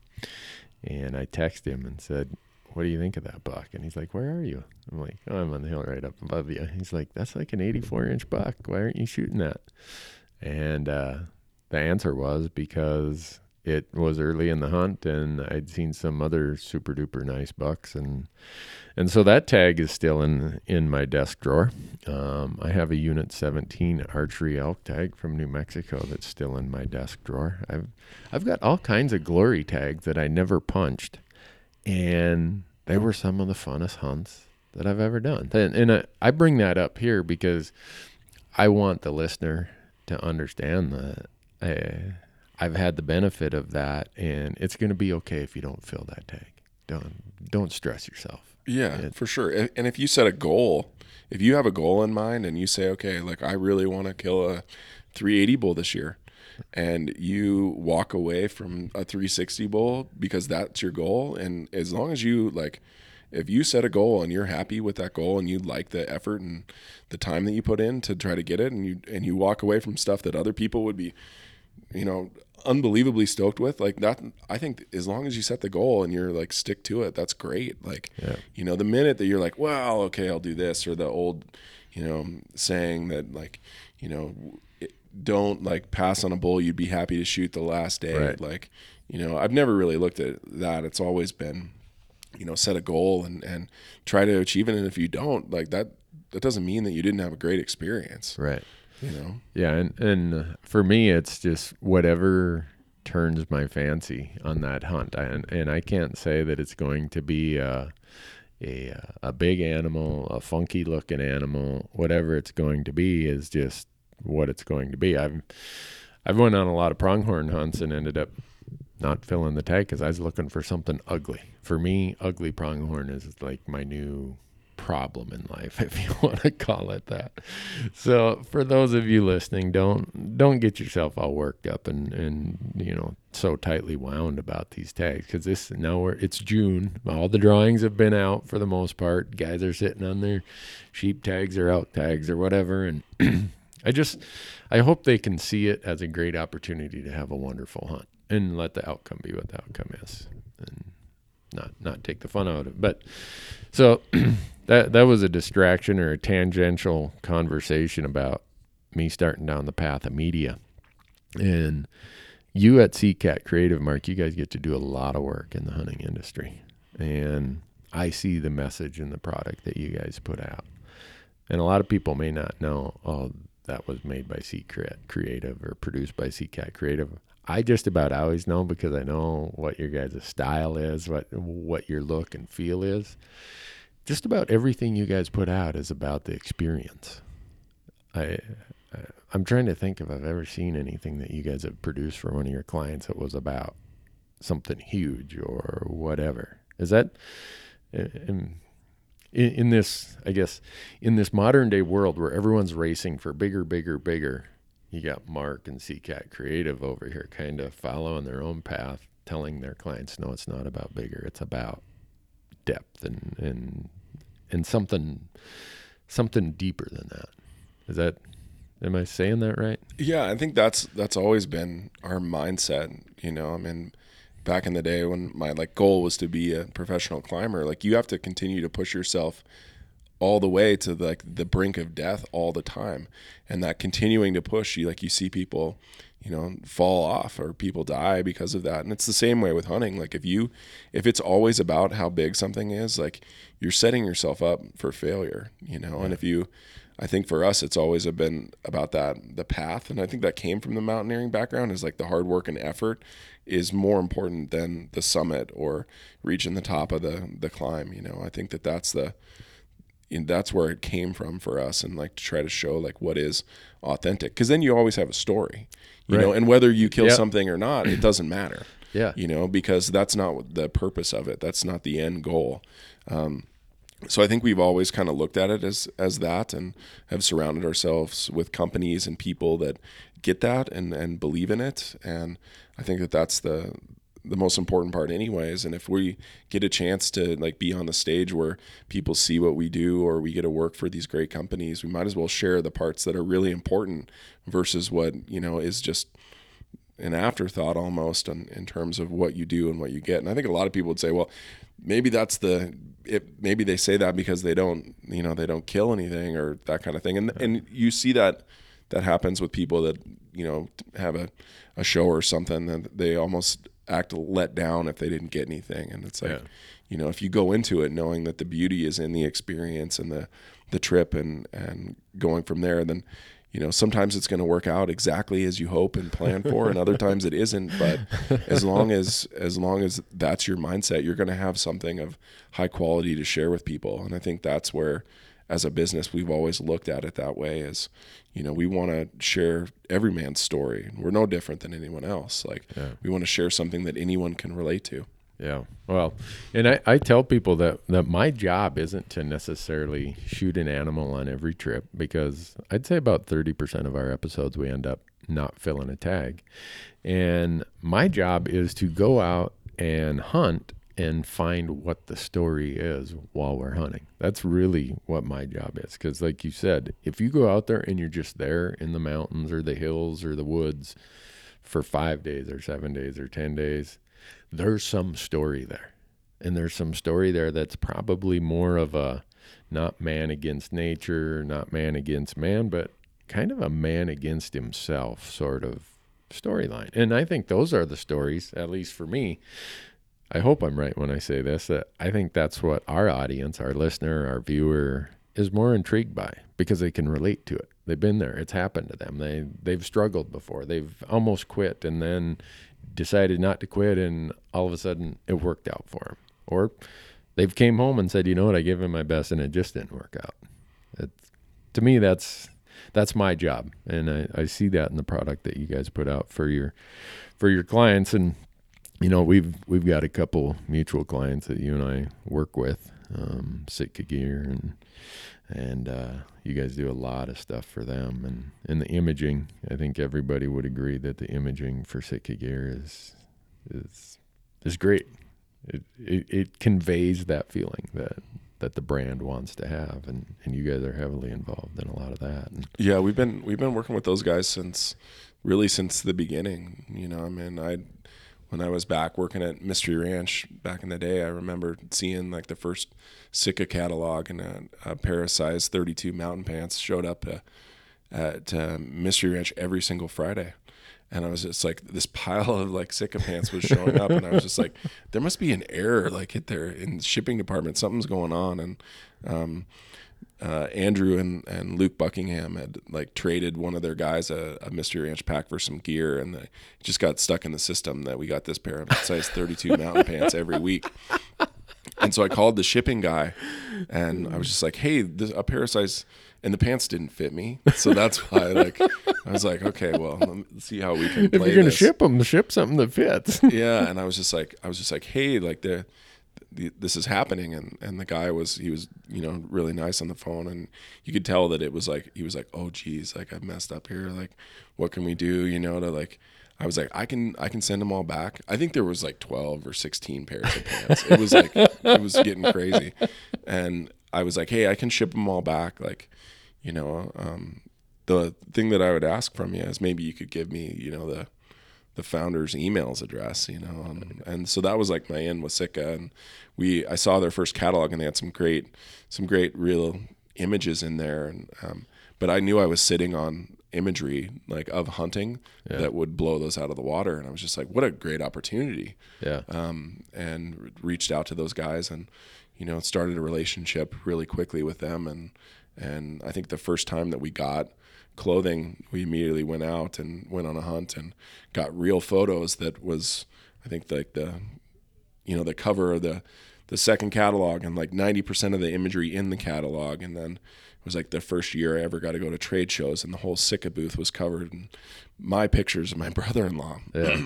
and I text him and said, "What do you think of that buck?" And he's like, "Where are you?" I'm like, oh, "I'm on the hill right up above you." He's like, "That's like an 84 inch buck. Why aren't you shooting that?" And uh, the answer was because it was early in the hunt and I'd seen some other super duper nice bucks and and so that tag is still in in my desk drawer. Um, I have a unit 17 archery elk tag from New Mexico that's still in my desk drawer. I've I've got all kinds of glory tags that I never punched and they were some of the funnest hunts that I've ever done. And, and I, I bring that up here because I want the listener to understand that I, I've had the benefit of that, and it's going to be okay if you don't fill that tag. Don't don't stress yourself. Yeah, it, for sure. And if you set a goal, if you have a goal in mind, and you say, okay, like I really want to kill a 380 bull this year, and you walk away from a 360 bull because that's your goal, and as long as you like if you set a goal and you're happy with that goal and you like the effort and the time that you put in to try to get it and you and you walk away from stuff that other people would be you know unbelievably stoked with like that i think as long as you set the goal and you're like stick to it that's great like yeah. you know the minute that you're like well okay i'll do this or the old you know saying that like you know don't like pass on a bull you'd be happy to shoot the last day right. like you know i've never really looked at that it's always been you know set a goal and and try to achieve it and if you don't like that that doesn't mean that you didn't have a great experience right you know? Yeah and and for me it's just whatever turns my fancy on that hunt. And, and i can't say that it's going to be a, a a big animal a funky looking animal. Whatever it's going to be is just what it's going to be. I've i've went on a lot of pronghorn hunts and ended up not filling the tag because i was looking for something ugly. For me ugly pronghorn is like my new problem in life, [laughs] if you want to call it that. So for those of you listening, don't don't get yourself all worked up and and you know so tightly wound about these tags because this now we're it's June. All the drawings have been out for the most part. Guys are sitting on their sheep tags or elk tags or whatever, and [clears throat] I just I hope they can see it as a great opportunity to have a wonderful hunt and let the outcome be what the outcome is, and not not take the fun out of it. But so [clears throat] that that was a distraction or a tangential conversation about me starting down the path of media, and you at Seacat Creative, Mark, you guys get to do a lot of work in the hunting industry, and I see the message in the product that you guys put out. And a lot of people may not know, oh, that was made by Seacat Creative or produced by Seacat Creative. I just about always know because I know what your guys' style is, what what your look and feel is. Just about everything you guys put out is about the experience. I I'm trying to think if I've ever seen anything that you guys have produced for one of your clients that was about something huge or whatever. Is that in, in this, I guess, in this modern day world where everyone's racing for bigger, bigger, bigger, you got Mark and Seacat Creative over here kind of following their own path, telling their clients, no, it's not about bigger, it's about depth and and and something something deeper than that. Is that am I saying that right? Yeah, I think that's that's always been our mindset. You know, I mean, back in the day when my like goal was to be a professional climber, like you have to continue to push yourself all the way to like the brink of death all the time and that continuing to push you like you see people you know fall off or people die because of that. And it's the same way with hunting. Like if you if it's always about how big something is like you're setting yourself up for failure you know? Yeah. and if you i think for us it's always been about that the path. And i think that came from the mountaineering background is like the hard work and effort is more important than the summit or reaching the top of the the climb you know? I think that that's the and that's where it came from for us and like to try to show like what is authentic. Because then you always have a story you right. know and whether you kill yep. something or not it doesn't matter [clears throat] yeah. you know because that's not the purpose of it. That's not the end goal. Um, so I think we've always kind of looked at it as as that and have surrounded ourselves with companies and people that get that and and believe in it. And I think that that's the the most important part anyways. And if we get a chance to like be on the stage where people see what we do or we get to work for these great companies we might as well share the parts that are really important versus what you know is just an afterthought almost in, in terms of what you do and what you get. And i think a lot of people would say well maybe that's the it, maybe they say that because they don't you know they don't kill anything or that kind of thing. And and you see that that happens with people that you know have a, a show or something that they almost act let down if they didn't get anything. And it's like, yeah. you know, if you go into it knowing that the beauty is in the experience and the the trip and and going from there, then you know sometimes it's going to work out exactly as you hope and plan for and other times it isn't but as long [laughs] as as long as that's your mindset you're going to have something of high quality to share with people and i think that's where as a business we've always looked at it that way as you know we want to share every man's story. We're no different than anyone else. Like yeah. we want to share something that anyone can relate to. Yeah. Well and I, I tell people that that my job isn't to necessarily shoot an animal on every trip because i'd say about 30% of our episodes we end up not filling a tag. And my job is to go out and hunt and find what the story is while we're hunting. That's really what my job is. Because, like you said, if you go out there and you're just there in the mountains or the hills or the woods for five days or seven days or 10 days, there's some story there. And there's some story there that's probably more of a not man against nature, not man against man, but kind of a man against himself sort of storyline. And I think those are the stories, at least for me, I hope I'm right when I say this that I think that's what our audience, our listener, our viewer is more intrigued by because they can relate to it. They've been there. It's happened to them. They they've struggled before. They've almost quit and then decided not to quit and all of a sudden it worked out for them. Or they've came home and said, "You know what? I gave him my best and it just didn't work out." To me that's that's my job and I, I see that in the product that you guys put out for your for your clients and you know, we've we've got a couple mutual clients that you and I work with, um, Sitka Gear, and and uh, you guys do a lot of stuff for them. And and the imaging, I think everybody would agree that the imaging for Sitka Gear is is is great. It, it it conveys that feeling that that the brand wants to have, and and you guys are heavily involved in a lot of that. And Yeah, we've been we've been working with those guys since really since the beginning. You know, I mean, I when I was back working at Mystery Ranch back in the day, I remember seeing like the first Sitka catalog and a, a pair of size 32 mountain pants showed up uh, at uh, Mystery Ranch every single Friday. And I was just like, this pile of like Sitka pants was showing up, and I was just like, there must be an error like hit there in the shipping department. Something's going on, and um, uh, Andrew and, and Luke Buckingham had like traded one of their guys a, a Mystery Ranch pack for some gear, and they just got stuck in the system that we got this pair of size 32 mountain pants every week. And so I called the shipping guy, and I was just like, "Hey, this, a pair of size." And the pants didn't fit me, so that's why. Like, I was like, "Okay, well, let's see how we can." if you're gonna this. ship them, ship something that fits. [laughs] yeah, and I was just like, I was just like, "Hey, like the." This is happening, and and the guy was he was you know really nice on the phone, and you could tell that it was like he was like, oh geez, like I messed up here, like what can we do, you know, to like I was like, I can I can send them all back. I think there was like twelve or sixteen pairs of pants. It was like it was getting crazy, and I was like, hey, I can ship them all back. Like, you know, um, the thing that I would ask from you is maybe you could give me, you know, the the founder's emails address, you know, and, and so that was like my in with Sitka, and we I saw their first catalog, and they had some great some great real images in there, and um, but I knew I was sitting on imagery like of hunting Yeah. that would blow those out of the water, and I was just like, what a great opportunity, yeah, um, and reached out to those guys, and you know, started a relationship really quickly with them, and and I think the first time that we got clothing, we immediately went out and went on a hunt and got real photos. That was, I think, like the, you know, the cover of the, the second catalog and like ninety percent of the imagery in the catalog, and then it was like the first year I ever got to go to trade shows, and the whole Sitka booth was covered in my pictures of my [laughs] brother-in-law. yeah,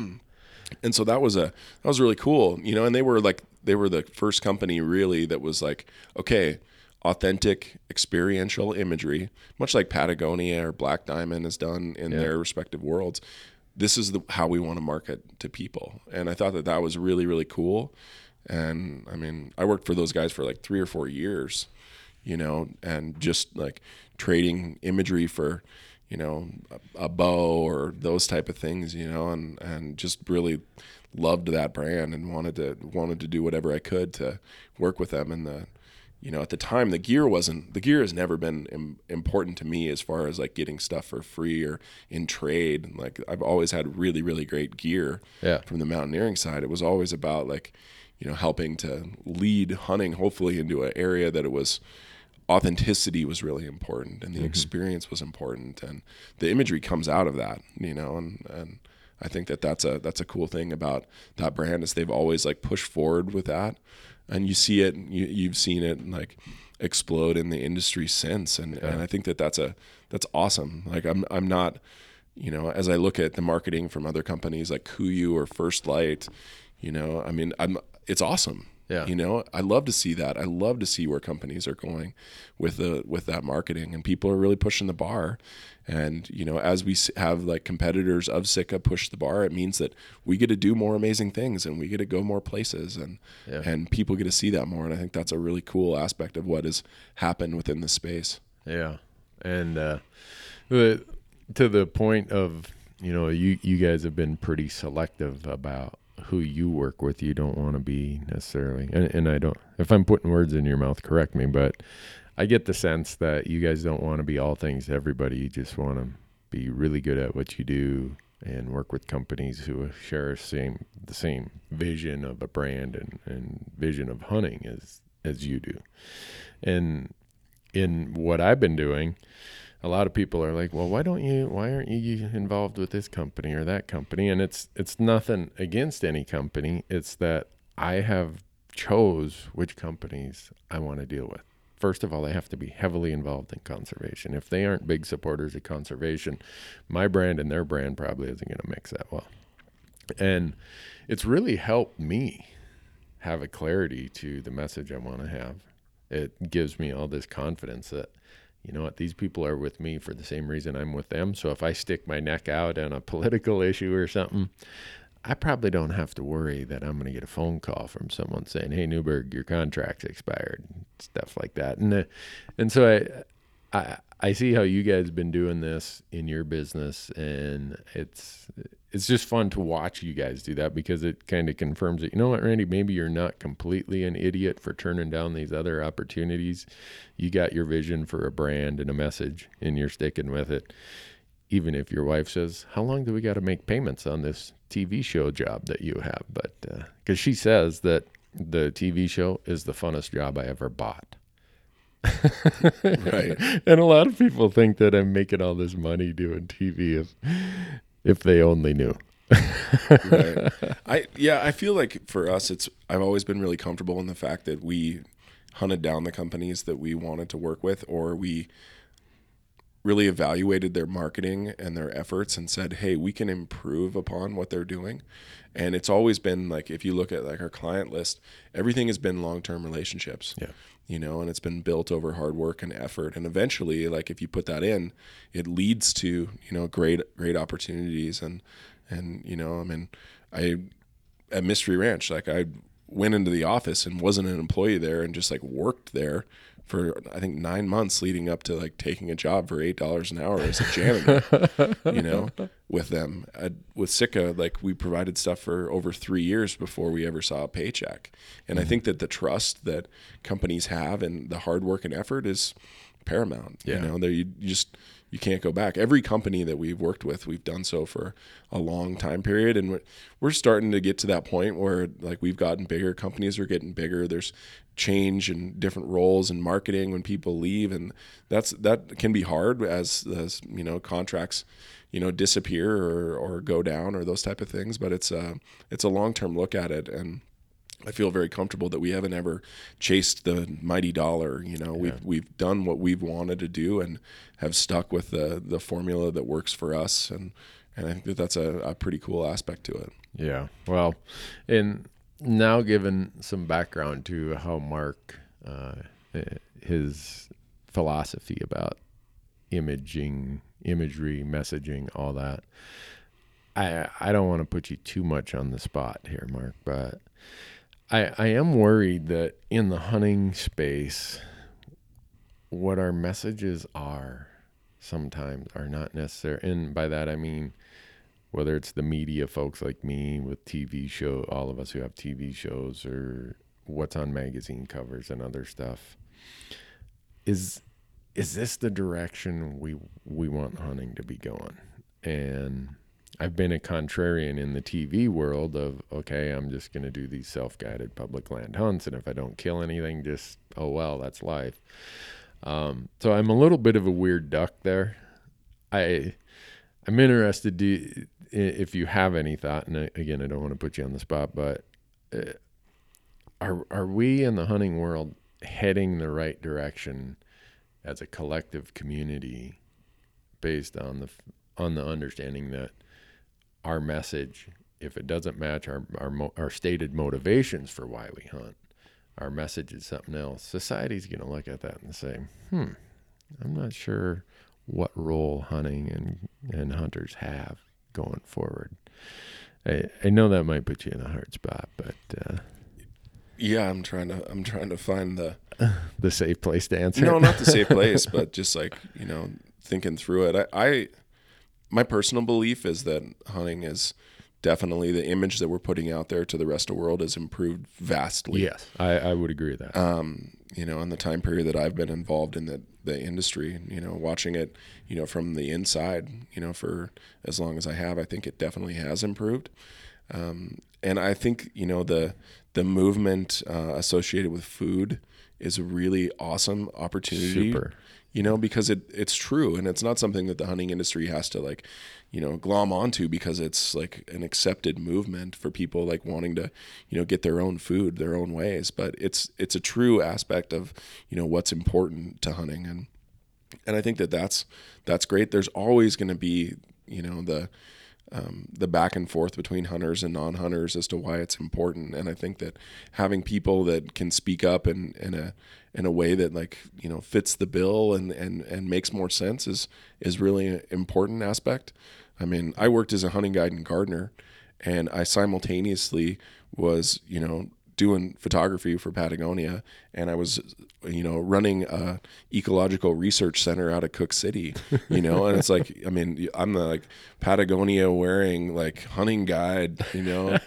and so that was a that was really cool you know and they were like they were the first company really that was like okay authentic experiential imagery much like patagonia or black diamond has done in Yeah. their respective worlds this is the how we want to market to people and i thought that that was really really cool and i mean i worked for those guys for like three or four years you know and just like trading imagery for you know a, a bow or those type of things you know and and just really loved that brand and wanted to wanted to do whatever I could to work with them and the you know at the time the gear wasn't the gear has never been Im- important to me as far as like getting stuff for free or in trade. Like I've always had really really great gear yeah, from the mountaineering side. It was always about like, you know, helping to lead hunting hopefully into an area that it was authenticity was really important and the mm-hmm. experience was important. And the imagery comes out of that, you know, and and I think that that's a that's a cool thing about that brand is they've always like pushed forward with that and you see it you you've seen it like explode in the industry since and and I think that that's a that's awesome. Like I'm I'm not you know, as I look at the marketing from other companies like KUIU or First Light, you know, I mean, I'm it's awesome. Yeah. You know, I love to see that. I love to see where companies are going with the with that marketing, and people are really pushing the bar. And you know, as we have like competitors of Sitka push the bar, it means that we get to do more amazing things, and we get to go more places, and Yeah. and people get to see that more. And I think that's a really cool aspect of what has happened within the space. yeah, and uh, the to the point of you know you you guys have been pretty selective about who you work with. You don't want to be necessarily, and, and I don't. If I'm putting words in your mouth, correct me, but I get the sense that you guys don't want to be all things to everybody. You just want to be really good at what you do and work with companies who share same the same vision of a brand and, and vision of hunting as as you do. And in what I've been doing, a lot of people are like, "Well, why don't you? Why aren't you involved with this company or that company?" And it's it's nothing against any company. It's that I have chose which companies I want to deal with. First of all, they have to be heavily involved in conservation. If they aren't big supporters of conservation, my brand and their brand probably isn't going to mix that well. And it's really helped me have a clarity to the message I want to have. It gives me all this confidence that, you know what, these people are with me for the same reason I'm with them. So if I stick my neck out on a [laughs] political issue or something, I probably don't have to worry that I'm going to get a phone call from someone saying, "Hey Newberg, your contract's expired," stuff like that. And uh, and so I, I I see how you guys been doing this in your business, and it's it's just fun to watch you guys do that because it kind of confirms that you know what, Randy, maybe you're not completely an idiot for turning down these other opportunities. You got your vision for a brand and a message, and you're sticking with it even if your wife says, "How long do we got to make payments on this TV show job that you have?" But because uh, she says that the TV show is the funnest job I ever bought. [laughs] right. And a lot of people think that I'm making all this money doing TV if if they only knew. right. [laughs] I yeah, I feel like for us it's I've always been really comfortable in the fact that we hunted down the companies that we wanted to work with or we really evaluated their marketing and their efforts and said, "Hey, we can improve upon what they're doing." And it's always been like if you look at like our client list, everything has been long-term relationships. Yeah. You know, and it's been built over hard work and effort. And eventually, like if you put that in, it leads to, you know, great great opportunities and and you know, I mean, I at Mystery Ranch, like I went into the office and wasn't an employee there and just like worked there for I think nine months leading up to like taking a job for eight dollars an hour as a janitor. you know, [laughs] with them I, with Sitka, like we provided stuff for over three years before we ever saw a paycheck. And mm-hmm. I think that the trust that companies have and the hard work and effort is paramount. Yeah. You know, there you, you just you can't go back. Every company that we've worked with, we've done so for a long time period, and we're, we're starting to get to that point where like we've gotten bigger. Companies are getting bigger. There's change and different roles in marketing when people leave, and that's that can be hard as as you know contracts you know disappear or or go down or those type of things. But it's a it's a long term look at it and I feel very comfortable that we haven't ever chased the mighty dollar. You know, yeah. we've we've done what we've wanted to do and have stuck with the the formula that works for us, and and I think that that's a, a pretty cool aspect to it. Yeah. Well, and now given some background to how Mark uh, his philosophy about imaging, imagery, messaging, all that. I I don't want to put you too much on the spot here, Mark, but I, I am worried that in the hunting space, what our messages are sometimes are not necessary. And by that, I mean, whether it's the media folks like me with TV show, all of us who have TV shows or what's on magazine covers and other stuff, is is this the direction we we want hunting to be going? And I've been a contrarian in the TV world of okay, I'm just going to do these self-guided public land hunts, and if I don't kill anything, just oh well, that's life. Um, so I'm a little bit of a weird duck there. I I'm interested to, if you have any thought, and again, I don't want to put you on the spot, but uh, are are we in the hunting world heading the right direction as a collective community based on the on the understanding that our message, if it doesn't match our, our, our stated motivations for why we hunt, our message is something else. Society's going to look at that and say, hmm, I'm not sure what role hunting and, and hunters have going forward. I, I know that might put you in a hard spot, but uh, yeah, I'm trying to I'm trying to find the [laughs] the safe place to answer. No, not the safe [laughs] place, but just like you know, thinking through it. I, I my personal belief is that hunting is definitely the image that we're putting out there to the rest of the world has improved vastly. Yes, I, I would agree with that. Um, you know, in the time period that I've been involved in the, the industry, you know, watching it, you know, from the inside, you know, for as long as I have, I think it definitely has improved. Um, and I think, you know, the, the movement uh, associated with food is a really awesome opportunity. Super you know, because it it's true and it's not something that the hunting industry has to like, you know, glom onto because it's like an accepted movement for people like wanting to, you know, get their own food their own ways. But it's it's a true aspect of, you know, what's important to hunting and and I think that that's that's great. There's always going to be, you know, the um, the back and forth between hunters and non-hunters as to why it's important. And I think that having people that can speak up in, in a in a way that like you know fits the bill and and and makes more sense is is really an important aspect. I mean, I worked as a hunting guide and gardener, and I simultaneously was you know doing photography for Patagonia, and I was, you know, running a ecological research center out of Cooke City, you know, and it's like, I mean, I'm the like Patagonia wearing like hunting guide, you know,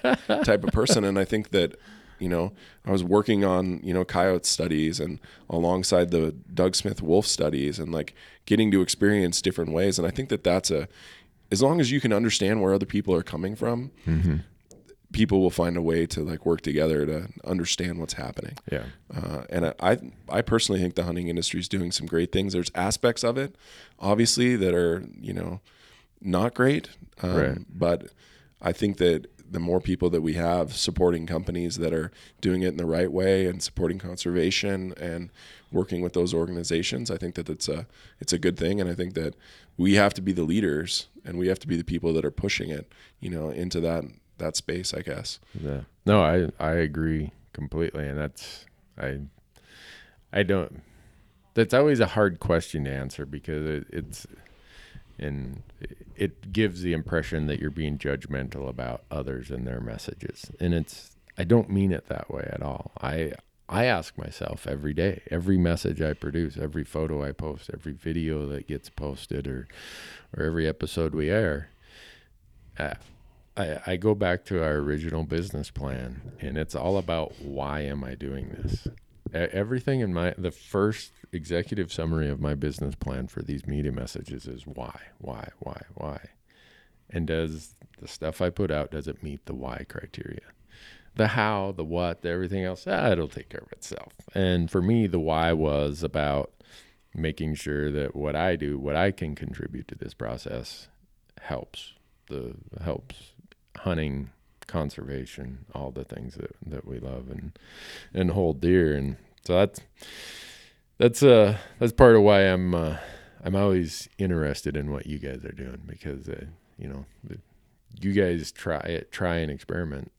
type of person, and I think that, you know, I was working on you know coyote studies and alongside the Doug Smith wolf studies and like getting to experience different ways, and I think that that's a as long as you can understand where other people are coming from, mm-hmm people will find a way to like work together to understand what's happening. Yeah. Uh, and I, I personally think the hunting industry is doing some great things. There's aspects of it, obviously, that are you know not great. Um, right. But I think that the more people that we have supporting companies that are doing it in the right way and supporting conservation and working with those organizations, I think that it's a it's a good thing. And I think that we have to be the leaders and we have to be the people that are pushing it, you know, into that that space, I guess. Yeah. No, I I agree completely, and that's I I don't. That's always a hard question to answer because it, it's and it gives the impression that you're being judgmental about others and their messages, and it's I don't mean it that way at all. I I ask myself every day, every message I produce, every photo I post, every video that gets posted, or or every episode we air. Uh, I, I go back to our original business plan, and it's all about why am I doing this? Everything in my the first executive summary of my business plan for these media messages is why, why, why, why, and does the stuff I put out does it meet the why criteria? The how, the what, the everything else, ah, it'll take care of itself. And for me, the why was about making sure that what I do, what I can contribute to this process, helps the helps hunting, conservation, all the things that, that we love and and hold dear. And so that's that's uh that's part of why I'm uh, I'm always interested in what you guys are doing because uh, you know you guys try it, try and experiment,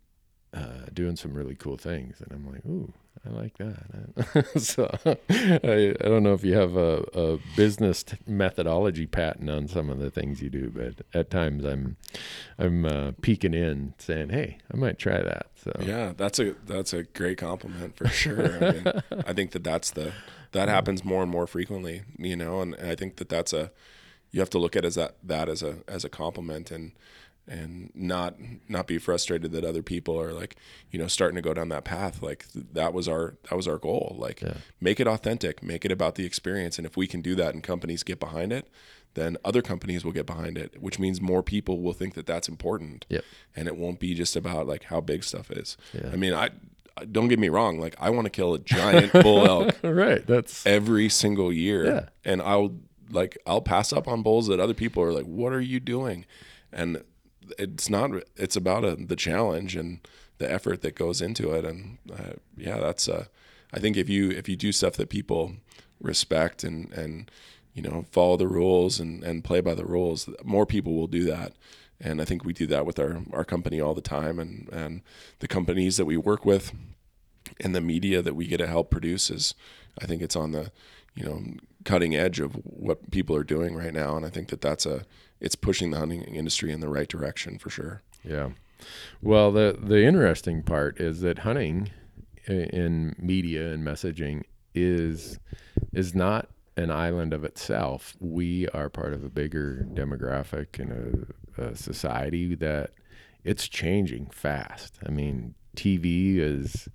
uh, doing some really cool things, and I'm like, ooh, I like that. [laughs] so I, I don't know if you have a, a business t- methodology patent on some of the things you do, but at times I'm I'm uh, peeking in, saying, "Hey, I might try that." So yeah, that's a that's a great compliment for sure. I, mean, [laughs] I think that that's the that happens more and more frequently, you know, and, and I think that that's a you have to look at as that that as a as a compliment and and not not be frustrated that other people are like you know starting to go down that path like that was our that was our goal like yeah. make it authentic make it about the experience and if we can do that and companies get behind it then other companies will get behind it which means more people will think that that's important yep. and it won't be just about like how big stuff is yeah. i mean i don't get me wrong like i want to kill a giant bull elk [laughs] right that's every single year yeah. and i'll like i'll pass up on bulls that other people are like what are you doing and it's not it's about a, the challenge and the effort that goes into it. And uh, yeah that's uh, I think if you if you do stuff that people respect and and you know follow the rules and and play by the rules more people will do that. And I think we do that with our our company all the time. And and the companies that we work with and the media that we get to help produce is I think it's on the you know cutting edge of what people are doing right now. And I think that that's a it's pushing the hunting industry in the right direction for sure. Yeah. Well, the the interesting part is that hunting in media and messaging is is not an island of itself. We are part of a bigger demographic and a, a society that it's changing fast. I mean, TV is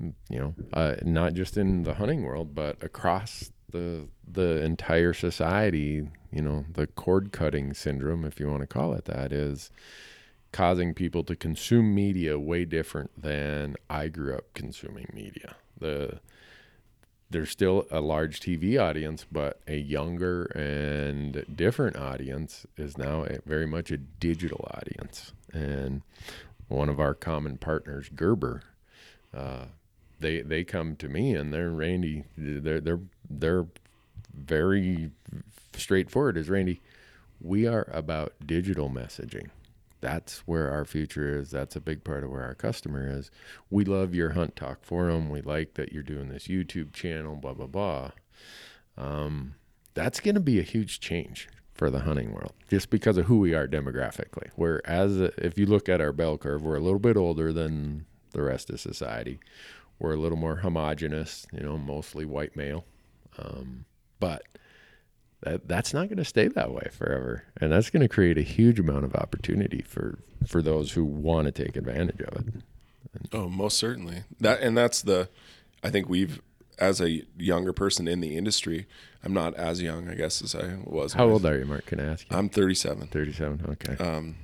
you know uh, not just in the hunting world, but across the the entire society, you know, the cord cutting syndrome, if you want to call it that, is causing people to consume media way different than I grew up consuming media. The there's still a large TV audience, but a younger and different audience is now very much a digital audience. And one of our common partners, Gerber, uh, they they come to me and they're Randy. They're they're they're very straightforward. As Randy, we are about digital messaging. that's where our future is. That's a big part of where our customer is. We love your Hunt Talk forum. We like that you're doing this YouTube channel, blah, blah, blah. Um, that's going to be a huge change for the hunting world just because of who we are demographically. Whereas if you look at our bell curve, we're a little bit older than the rest of society. We're a little more homogenous, you know, mostly white male. Um, but that that's not going to stay that way forever. And that's going to create a huge amount of opportunity for for those who want to take advantage of it. Oh most certainly. That and that's the i think we've as a younger person in the industry i'm not as young i guess as i was how old are you mark? Can i ask you? I'm 37 37 okay. Um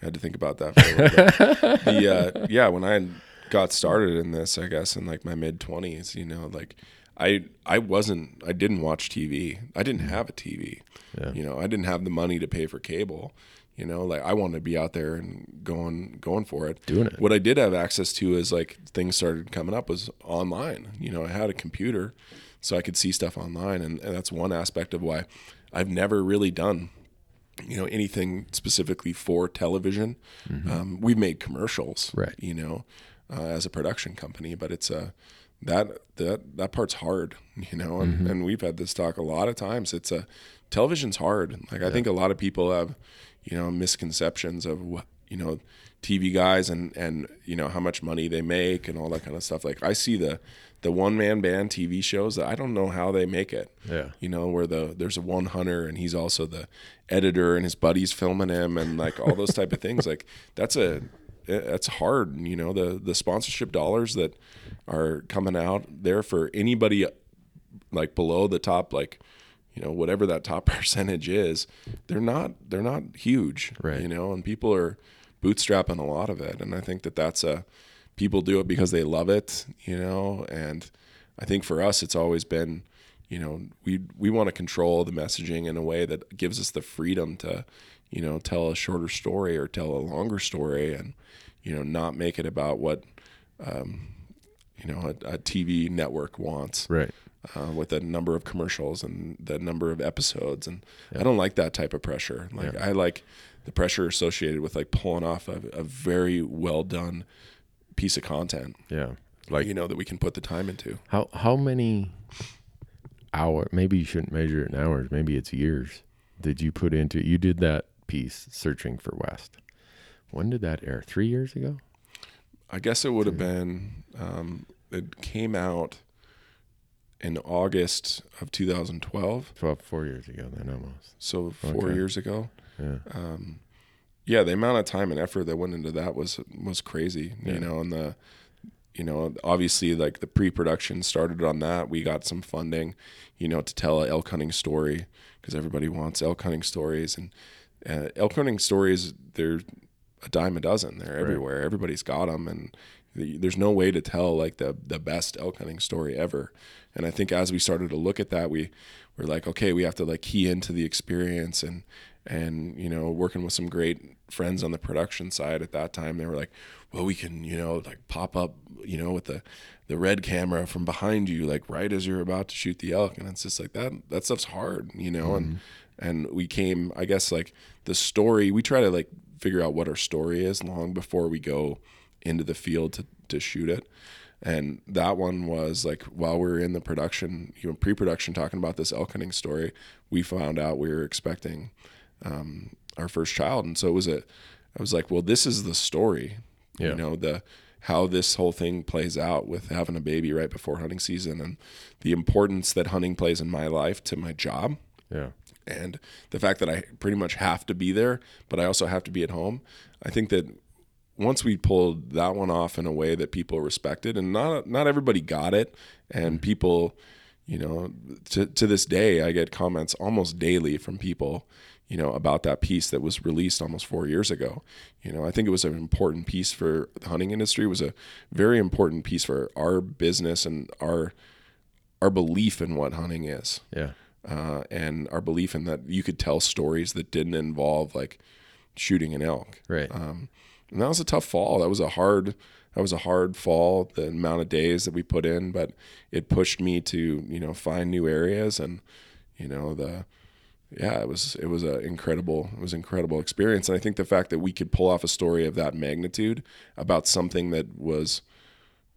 i had to think about that for a little bit. [laughs] The uh yeah when i got started in this i guess in like my mid 20s you know like I I wasn't I didn't watch TV. I didn't have a TV. Yeah. You know, I didn't have the money to pay for cable. You know, like I wanted to be out there and going going for it. Doing it. What I did have access to is like things started coming up was online. You know, I had a computer so I could see stuff online and, and that's one aspect of why I've never really done you know anything specifically for television. Mm-hmm. Um, we've made commercials, right? You know, uh, as a production company, but it's a that that that part's hard, [laughs] you know, and, mm-hmm. and we've had this talk a lot of times. It's a television's hard. Like yeah. I think a lot of people have, you know, misconceptions of what you know, TV guys and and you know how much money they make and all that kind of stuff. Like I see the the one man band TV shows that I don't know how they make it. Yeah. You know, where the there's a one hunter and he's also the editor and his buddies filming him and like all those type of things. Like that's a it's hard. You know, the the sponsorship dollars that are coming out there for anybody like below the top, like you know whatever that top [laughs] percentage is, they're not they're not huge. Right. You know, and people are bootstrapping a lot of it, and I think that that's a people do it because they love it. You know, and I think for us, it's always been you know we we want to control the messaging in a way that gives us the freedom to you know tell a shorter story or tell a longer story and you know, not make it about what, um, you know, a, a, TV network wants. Right. Uh, with the number of commercials and the number of episodes, and yeah. I don't like that type of pressure. Like yeah. I like the pressure associated with like pulling off a, a very well done piece of content. Yeah, like you know that we can put the time into. How how many hour? Maybe you shouldn't measure it in hours. Maybe it's years. Did you put into? You did that piece searching for West. When did that air? Three years ago? I guess it would have been. Um, it came out in August of 2012. 12, four years ago, then almost. So four okay. years ago. Yeah. Um, yeah, the amount of time and effort that went into that was was crazy. Yeah. You know, and the you know, obviously like the pre-production started on that. We got some funding, you know, to tell a elk hunting story because everybody wants elk hunting stories and uh, elk hunting stories. They're a dime a dozen. They're everywhere. Right. Everybody's got them, and the, there's no way to tell like the the best elk hunting story ever. And I think as we started to look at that, we were like, okay, we have to like key into the experience and and you know working with some great friends on the production side at that time they were like well we can you know like pop up you know with the the red camera from behind you like right as you're about to shoot the elk and it's just like that that stuff's hard you know mm-hmm. and and we came i guess like the story we try to like figure out what our story is long before we go into the field to, to shoot it. And that one was like while we were in the production, you know, pre-production, talking about this elk hunting story, we found out we were expecting um, our first child, and so it was a, I was like, well, this is the story, yeah. you know, the how this whole thing plays out with having a baby right before hunting season, and the importance that hunting plays in my life to my job. Yeah and the fact that I pretty much have to be there, but I also have to be at home. I think that once we pulled that one off in a way that people respected, and not not everybody got it, and mm-hmm. people, you know, to to this day, I get comments almost daily from people, you know, about that piece that was released almost four years ago. You know, I think it was an important piece for the hunting industry. It was a very important piece for our business and our our belief in what hunting is. Yeah uh, and our belief in that you could tell stories that didn't involve like shooting an elk. Right. Um, and that was a tough fall. That was a hard. That was a hard fall. The amount of days that we put in, but it pushed me to you know find new areas and you know the yeah, it was it was an incredible it was an incredible experience, and I think the fact that we could pull off a story of that magnitude about something that was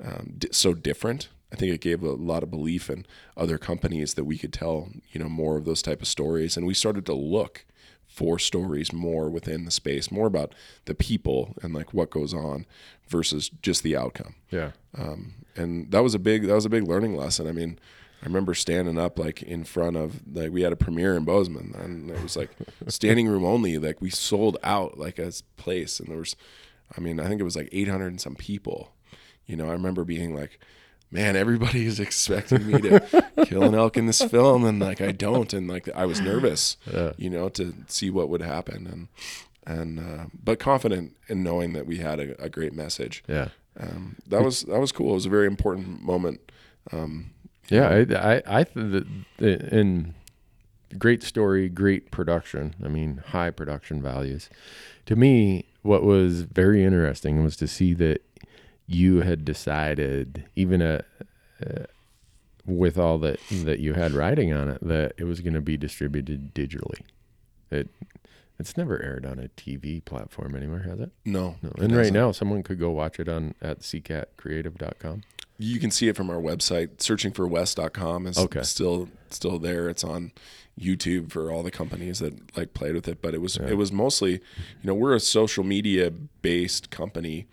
um, di- so different, I think it gave a lot of belief in other companies that we could tell you know more of those type of stories, and we started to look for stories more within the space, more about the people and like what goes on versus just the outcome. Yeah. Um, and that was a big that was a big learning lesson. I mean, I remember standing up like in front of like we had a premiere in Bozeman and it was like [laughs] standing room only. Like we sold out like a place and there was, I mean, I think it was like 800 and some people. You know, I remember being like, man, everybody is expecting me to kill an elk in this film, and like I don't, and like I was nervous, Yeah. you know, to see what would happen, and and uh, but confident in knowing that we had a, a great message. Yeah. Um, that was that was cool. It was a very important moment. Um, Yeah, I, I, I th- the, the, in great story, great production. I mean, high production values. To me, what was very interesting was to see that you had decided, even a, uh, with all that that you had writing on it, that it was going to be distributed digitally. It it's never aired on a TV platform anymore, has it? no, No. it And right now, someone could go watch it on at seacatcreative.com. you can see it from our website. Searching for west.com is Okay. still still there. It's on YouTube for all the companies that like played with it. But it was Yeah. it was mostly, you know, we're a social media based company.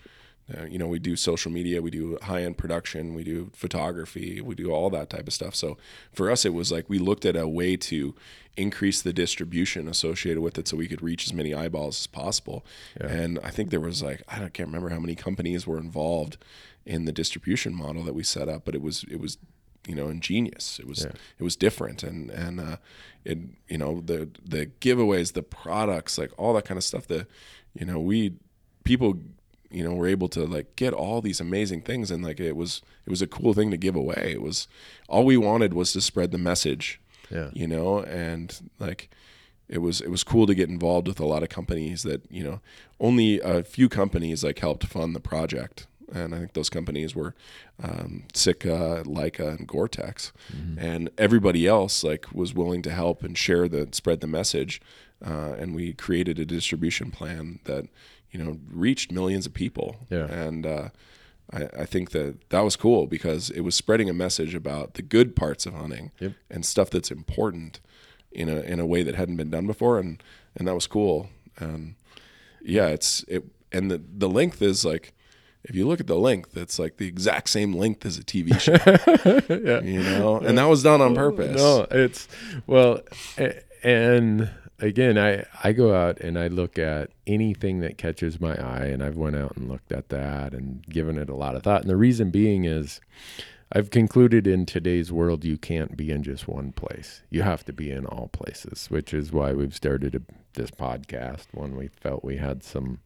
Uh, you know, we do social media, we do high end production, we do photography, we do all that type of stuff. So for us, it was like we looked at a way to increase the distribution associated with it so we could reach as many eyeballs as possible. Yeah. And I think there was like, I can't remember how many companies were involved in the distribution model that we set up, but it was, it was, you know, ingenious. It was, Yeah. it was different. And, and, uh, it, you know, the, the giveaways, the products, like all that kind of stuff that, you know, we, people, you know, were able to like get all these amazing things. And like, it was, it was a cool thing to give away. It was, all we wanted was to spread the message Yeah. you know and like it was it was cool to get involved with a lot of companies that you know only a few companies like helped fund the project and i think those companies were um, Sitka, Leica, and Gore-Tex, and everybody else like was willing to help and share the spread the message. Uh, and we created a distribution plan that you know reached millions of people. Yeah. And uh, I, I think that that was cool because it was spreading a message about the good parts of hunting Yep. and stuff that's important in a in a way that hadn't been done before, and and that was cool. And yeah, it's it and the the length is like if you look at the length, it's like the exact same length as a TV [laughs] show, yeah. you know, and that was done on purpose. No, it's well, and again, I I go out and I look at anything that catches my eye, and I've went out and looked at that and given it a lot of thought. And the reason being is, I've concluded in today's world you can't be in just one place. You have to be in all places, which is why we've started a, this podcast. When we felt we had some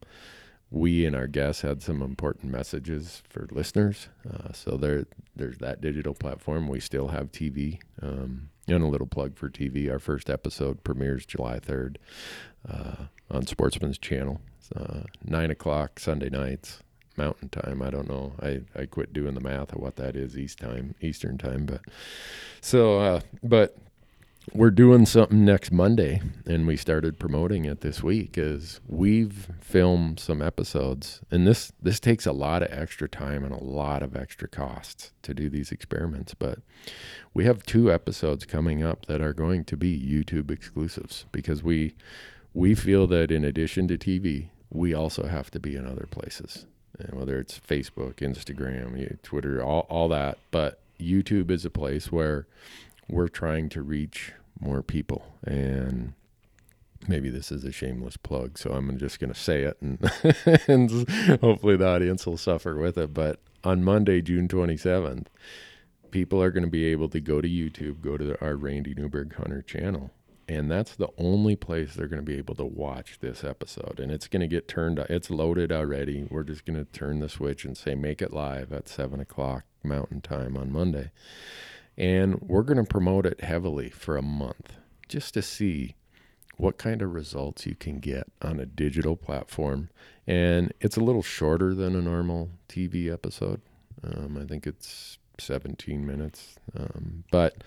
we and our guests had some important messages for listeners. Uh, so there, there's that digital platform. We still have TV, um, and a little plug for TV. Our first episode premieres July 3rd uh, on Sportsman's Channel, uh, nine o'clock Sunday nights, Mountain Time. I don't know. I I quit doing the math of what that is East time, Eastern time, but so uh, but we're doing something next Monday, and we started promoting it this week. Is we've filmed some episodes, and this this takes a lot of extra time and a lot of extra costs to do these experiments. But we have two episodes coming up that are going to be YouTube exclusives because we we feel that in addition to TV, we also have to be in other places, and whether it's Facebook, Instagram, Twitter, all all that. But YouTube is a place where we're trying to reach more people. And maybe this is a shameless plug so i'm just going to say it and, [laughs] and hopefully the audience will suffer with it. But on monday june 27th people are going to be able to go to youtube go to our randy newberg hunter channel. And that's the only place they're going to be able to watch this episode. And it's going to get turned it's loaded already. We're just going to turn the switch and say make it live at 7 o'clock mountain time on monday and we're going to promote it heavily for a month just to see what kind of results you can get on a digital platform. And it's a little shorter than a normal TV episode. Um, I think it's 17 minutes. Um, but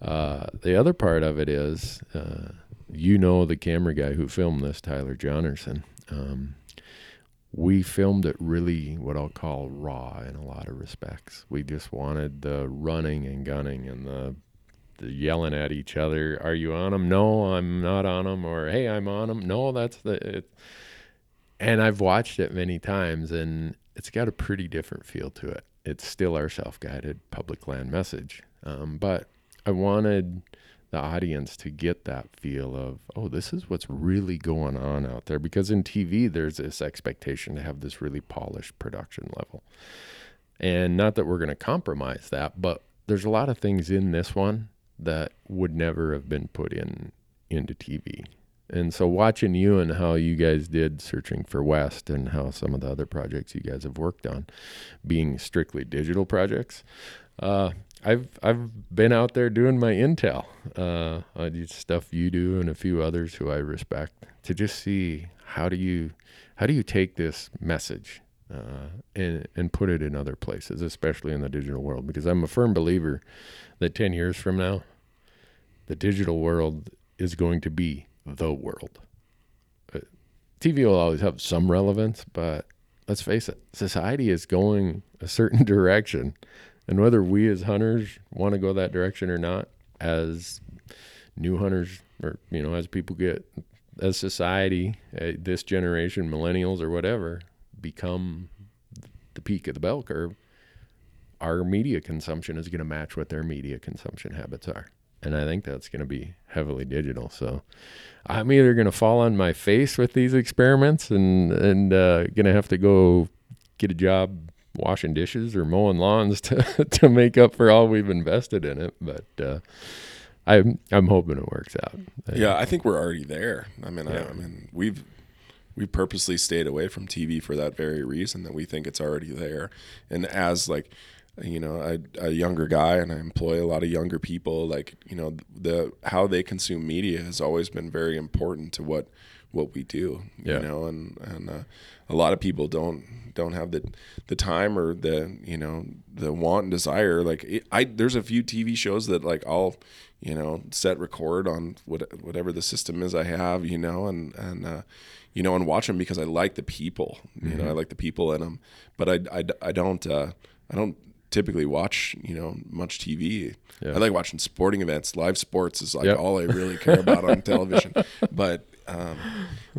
uh, the other part of it is uh, you know the camera guy who filmed this, Tyler Jonerson. Um, we filmed it really what I'll call raw in a lot of respects. We just wanted the running and gunning and the the yelling at each other. Are you on them? No, I'm not on them. Or hey, I'm on them. No, that's the. It. And I've watched it many times, and it's got a pretty different feel to it. It's still our self-guided public land message, um, but I wanted the audience to get that feel of, oh, this is what's really going on out there. Because in TV, there's this expectation to have this really polished production level. And not that we're going to compromise that, but there's a lot of things in this one that would never have been put in into TV. And so watching you and how you guys did searching for West and how some of the other projects you guys have worked on being strictly digital projects, uh, I've I've been out there doing my intel, uh, stuff you do and a few others who I respect to just see how do you how do you take this message uh, and and put it in other places, especially in the digital world, because I'm a firm believer that ten years from now, the digital world is going to be the world. Uh, TV will always have some relevance, but let's face it, society is going a certain [laughs] direction and whether we as hunters want to go that direction or not, as new hunters or, you know, as people get, as society, uh, this generation, millennials or whatever, become the peak of the bell curve, our media consumption is going to match what their media consumption habits are. And I think that's going to be heavily digital. So I'm either going to fall on my face with these experiments and, and uh, going to have to go get a job washing dishes or mowing lawns [laughs] to to make up for all we've invested in it. But uh, I'm I'm hoping it works out. Yeah, I think we're already there. I mean, yeah. I, I, mean, we've we purposely stayed away from TV for that very reason that we think it's already there. And as like you know a, a younger guy and i employ a lot of younger people like you know the how they consume media has always been very important to what what we do yeah. you know and and uh, a lot of people don't don't have the the time or the you know the want and desire like it, i there's a few tv shows that like i'll you know set record on what, whatever the system is i have you know and and uh, you know and watch them because i like the people you mm-hmm. know i like the people in them but i i, I don't uh, i don't typically watch you know much TV. Yeah. I like watching sporting events. Live sports is like yep. all I really care about on [laughs] television. But um,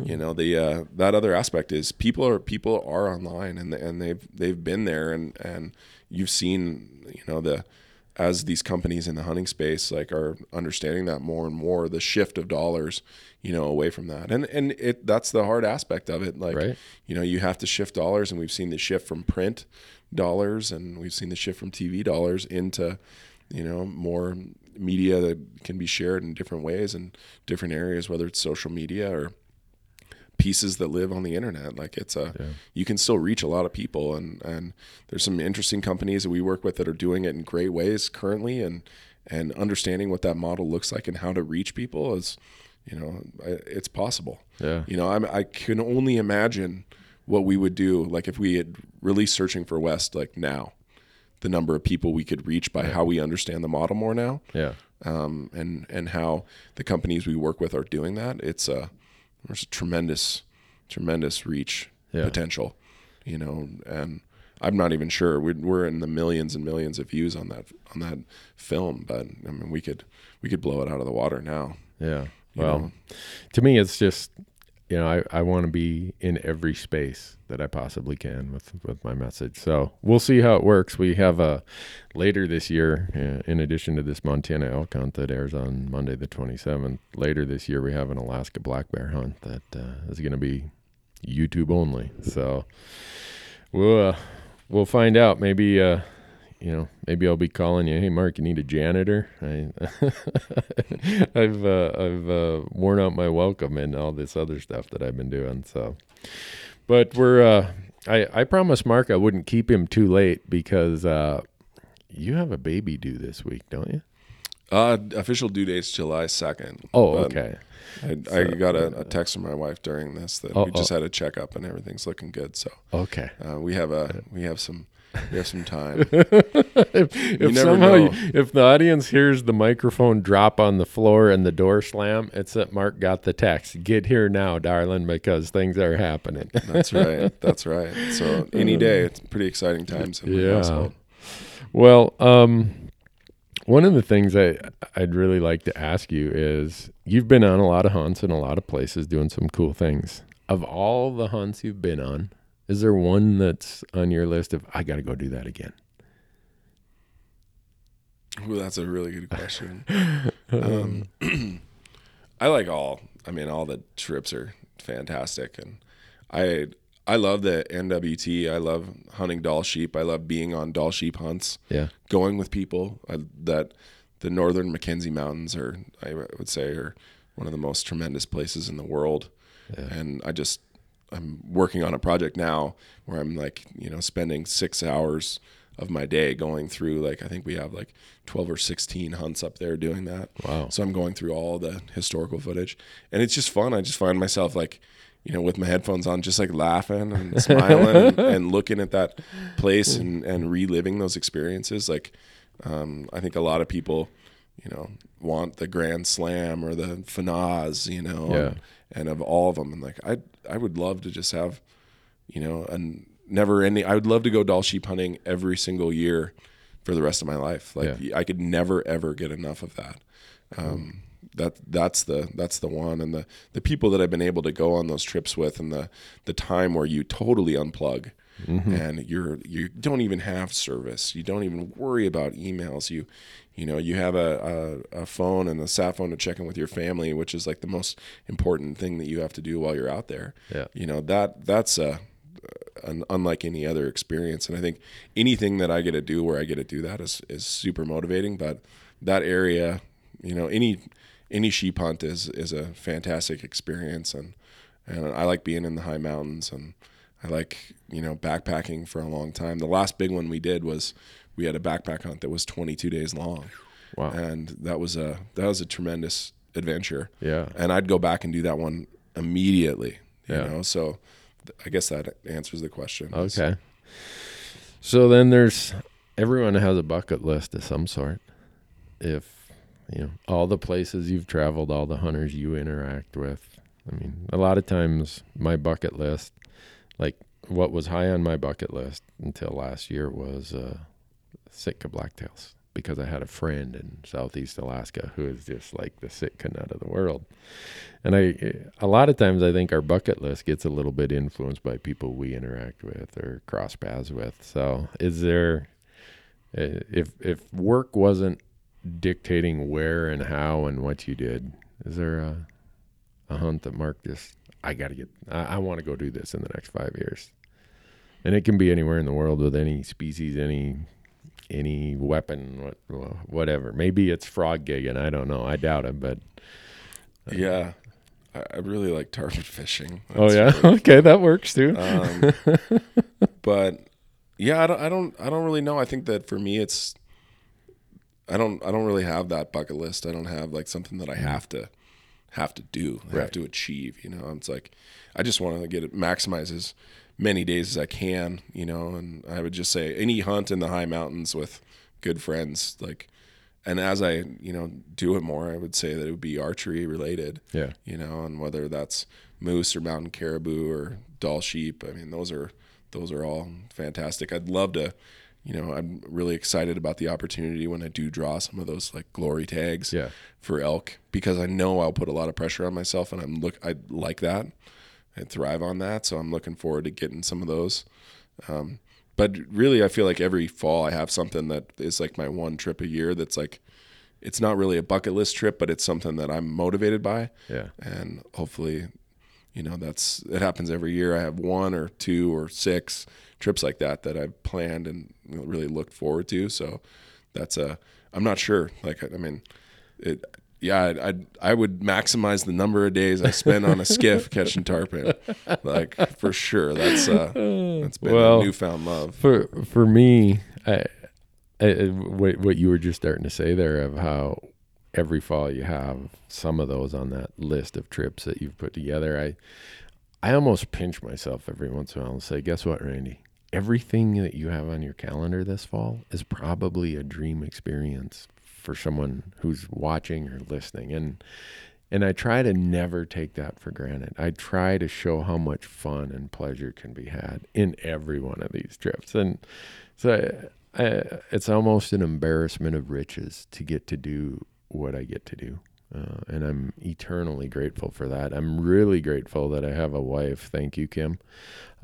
you know the uh, that other aspect is people are people are online and and they've they've been there and and you've seen you know the as these companies in the hunting space like are understanding that more and more the shift of dollars you know away from that and and it that's the hard aspect of it like right. you know you have to shift dollars and we've seen the shift from print dollars and we've seen the shift from TV dollars into you know more media that can be shared in different ways in different areas, whether it's social media or pieces that live on the internet. Like it's a, yeah. you can still reach a lot of people, and and there's some interesting companies that we work with that are doing it in great ways currently, and and understanding what that model looks like and how to reach people is, you know, it's possible. Yeah. You know, I'm, I can only imagine what we would do, like if we had released searching for West, like now the number of people we could reach by how we understand the model more now. Yeah. Um, and and how the companies we work with are doing that. It's a there's a tremendous tremendous reach yeah. potential, you know, and I'm not even sure we're, we're in the millions and millions of views on that on that film, but I mean we could we could blow it out of the water now. Yeah. Well, know? to me, it's just you know, I, I want to be in every space that I possibly can with, with my message. So we'll see how it works. We have a later this year, uh, in addition to this Montana elk hunt that airs on Monday the 27th, later this year we have an Alaska black bear hunt that uh, is going to be YouTube only. So we'll, uh, we'll find out. Maybe, uh, you know, maybe I'll be calling you. Hey, Mark, you need a janitor. I, [laughs] have uh, I've uh, worn out my welcome and all this other stuff that I've been doing. So, but we're. Uh, I I promised Mark I wouldn't keep him too late because uh, you have a baby due this week, don't you? Uh, official due date's July second. Oh, okay. I, so, I, got a, a, text from my wife during this that oh, we just oh. had a checkup and everything's looking good. So okay, uh, we have a we have some We have some time. [laughs] if if somehow you- if the audience hears the microphone drop on the floor and the door slam, it's that Mark got the text. Get here now, darling, because things are happening. That's right. [laughs] That's right. So any day, it's pretty exciting times Yeah. household. Well, um, one of the things I I'd really like to ask you is you've been on a lot of hunts in a lot of places doing some cool things. Of all the hunts you've been on, is there one that's on your list of I got to go do that again? Ooh, that's a really good question. [laughs] um, [clears throat] I like all. I mean, all the trips are fantastic, and I I love the NWT. I love hunting Dall sheep. I love being on Dall sheep hunts. Yeah. going with people. I, that the northern Mackenzie Mountains are, I would say, are one of the most tremendous places in the world. Yeah. And I just, I'm working on a project now where I'm like, you know, spending six hours of my day going through like I think we have like 12 or 16 hunts up there doing that. Wow. So I'm going through all the historical footage and it's just fun. I just find myself like, you know, with my headphones on, just like laughing and [laughs] smiling and, and looking at that place and, and reliving those experiences. Like, um, I think a lot of people, you know, want the Grand Slam or the Fanaz, you know, Yeah. and, and of all of them. And like, I, I would love to just have, you know, and never ending. I would love to go Dall sheep hunting every single year for the rest of my life. Like, I could never ever get enough of that. Um, that that's the that's the one and the the people that I've been able to go on those trips with and the the time where you totally unplug and you're you don't even have service you don't even worry about emails you you know you have a, a, a phone and a sat phone to check in with your family which is like the most important thing that you have to do while you're out there. Yeah. you know that that's a an, unlike any other experience. And i think anything that i get to do where i get to do that is is super motivating. But that area you know any any sheep hunt is is a fantastic experience. And and i like being in the high mountains. And i like you know backpacking for a long time. The last big one we did was we had a backpack hunt that was 22 days long Wow. and that was a that was a tremendous adventure Yeah. and I'd go back and do that one immediately. You Yeah. know, so I guess that answers the question. Okay. So then there's everyone has a bucket list of some sort. If you know all the places you've traveled, all the hunters you interact with. I mean, a lot of times my bucket list, like what was high on my bucket list until last year was uh, Sitka blacktails because I had a friend in Southeast Alaska who is just like the Sitka nut of the world. And I, a lot of times, I think our bucket list gets a little bit influenced by people we interact with or cross paths with. So, is there, uh, if if work wasn't dictating where and how and what you did, is there a, a hunt that Mark just I got to get, I, I want to go do this in the next five years, and it can be anywhere in the world with any species, any any weapon, whatever. Maybe it's frog gigging. I don't know. I doubt it, but Yeah, I, I really like tarpon fishing. oh That's yeah, [laughs] okay, that works too. Um, but yeah, I don't, I don't, I don't really know. I think that for me, it's, I don't, I don't really have that bucket list. I don't have like something that I have to, have to do, have Right. to achieve. You know, it's like, I just want to get it maximize as many days as I can. You know, and I would just say any hunt in the high mountains with good friends, like, and as I, you know, do it more, I would say that it would be archery related yeah, you know, and whether that's moose or mountain caribou or Dall sheep. I mean, those are those are all fantastic. I'd love to, you know, I'm really excited about the opportunity when I do draw some of those like glory tags yeah, for elk because I know I'll put a lot of pressure on myself and I'm look I like that. I thrive on that, so I'm looking forward to getting some of those. Um, but really, I feel like every fall I have something that is like my one trip a year. That's like, it's not really a bucket list trip, but it's something that I'm motivated by. Yeah, and hopefully you know that's it happens every year. I have one or two or six trips like that that i've planned and really looked forward to. So that's a i'm not sure. Like i mean it yeah I'd, I'd i would maximize the number of days i spend on a skiff [laughs] catching tarpon like for sure that's uh that's been Well, a newfound love For for me, I, I, what what you were just starting to say there of how every fall you have some of those on that list of trips that you've put together. I I almost pinch myself every once in a while and say, guess what, Randy? everything that you have on your calendar this fall is probably a dream experience for someone who's watching or listening. And and I try to never take that for granted. I try to show how much fun and pleasure can be had in every one of these trips. And so I, I, it's almost an embarrassment of riches to get to do what I get to do. Uh, and I'm eternally grateful for that. I'm really grateful that I have a wife, thank you, Kim,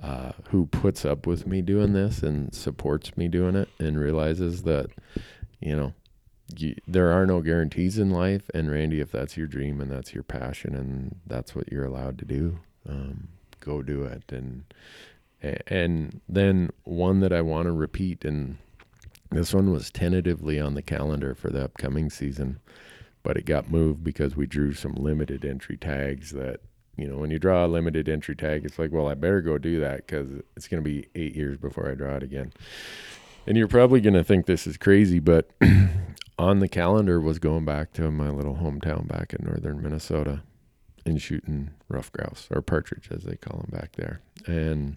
uh, who puts up with me doing this and supports me doing it and realizes that, you know, you, there are no guarantees in life. And Randy, if that's your dream and that's your passion and that's what you're allowed to do, um, go do it. And and then one that I want to repeat, and this one was tentatively on the calendar for the upcoming season, but it got moved because we drew some limited entry tags that you know, when you draw a limited entry tag, it's like, well, I better go do that because it's going to be eight years before I draw it again. And you're probably going to think this is crazy, but [clears throat] on the calendar was going back to my little hometown back in northern Minnesota and shooting rough grouse or partridge as they call them back there. And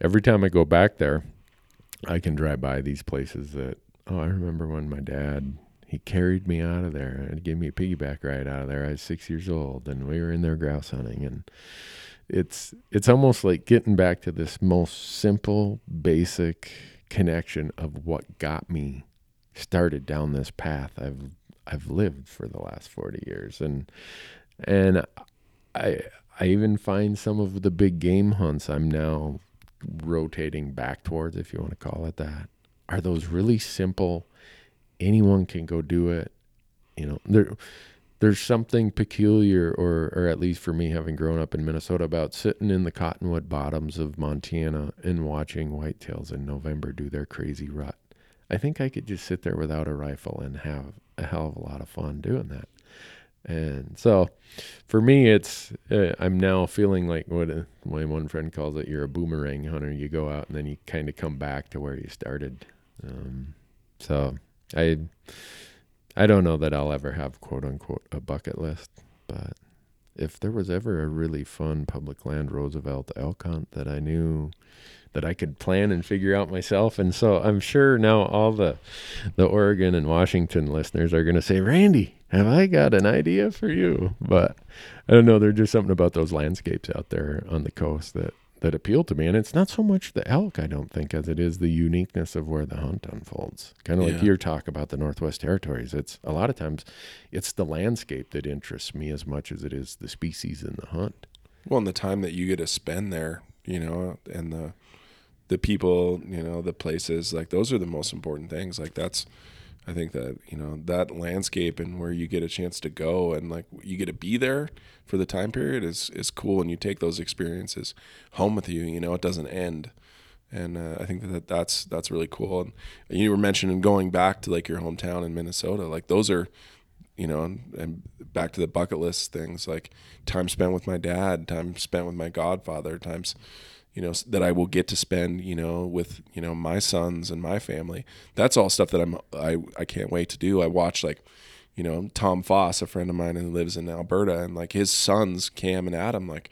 every time I go back there, I can drive by these places that oh, I remember when my dad he carried me out of there and gave me a piggyback ride out of there. I was six years old and we were in there grouse hunting and it's it's almost like getting back to this most simple, basic connection of what got me started down this path I've I've lived for the last 40 years. And and I I even find some of the big game hunts I'm now rotating back towards if you want to call it that are those really simple anyone can go do it you know there there's something peculiar or or at least for me having grown up in Minnesota about sitting in the cottonwood bottoms of Montana and watching whitetails in November do their crazy rut I think I could just sit there without a rifle and have a hell of a lot of fun doing that. And so for me, it's, uh, I'm now feeling like what a, my one friend calls it, you're a boomerang hunter. You go out and then you kind of come back to where you started. Um, so I, I don't know that I'll ever have quote unquote a bucket list, but if there was ever a really fun public land Roosevelt elk hunt that I knew that I could plan and figure out myself. And so I'm sure now all the the Oregon and Washington listeners are going to say, "Randy, have I got an idea for you?" But I don't know. There's just something about those landscapes out there on the coast that that appeal to me. And it's not so much the elk, I don't think, as it is the uniqueness of where the hunt unfolds. Kind of yeah. like your talk about the Northwest Territories. It's a lot of times it's the landscape that interests me as much as it is the species in the hunt. Well, and the time that you get to spend there, you know, and the the people, you know, the places, like those are the most important things. Like that's I think that, you know, that landscape and where you get a chance to go and like you get to be there for the time period is is cool and you take those experiences home with you, you know, it doesn't end. And uh, I think that that's that's really cool. And you were mentioning going back to like your hometown in Minnesota. Like those are you know, and, and, back to the bucket list things like time spent with my dad, time spent with my godfather, times you know that I will get to spend you know with you know my sons and my family. That's all stuff that I'm I I can't wait to do. I watch like you know Tom Foss, a friend of mine who lives in Alberta, and like his sons Cam and Adam, like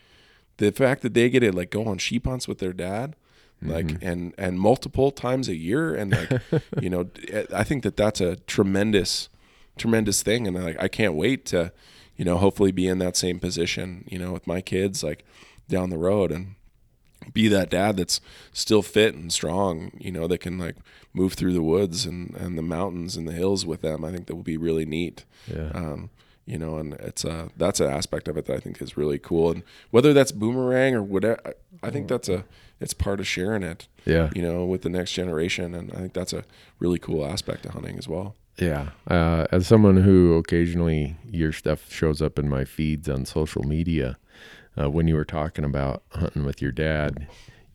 the fact that they get to like go on sheep hunts with their dad like mm-hmm. and and multiple times a year and like [laughs] you know i think that that's a tremendous tremendous thing and like i can't wait to you know hopefully be in that same position you know with my kids like down the road and be that dad that's still fit and strong, you know, that can like move through the woods and, and the mountains and the hills with them. I think that will be really neat. Yeah. Um, you know, and it's uh that's an aspect of it that I think is really cool. And whether that's boomerang or whatever, I think that's a it's part of sharing it. Yeah. You know, with the next generation, and I think that's a really cool aspect of hunting as well. Yeah. Uh, as someone who occasionally your stuff shows up in my feeds on social media, uh, when you were talking about hunting with your dad,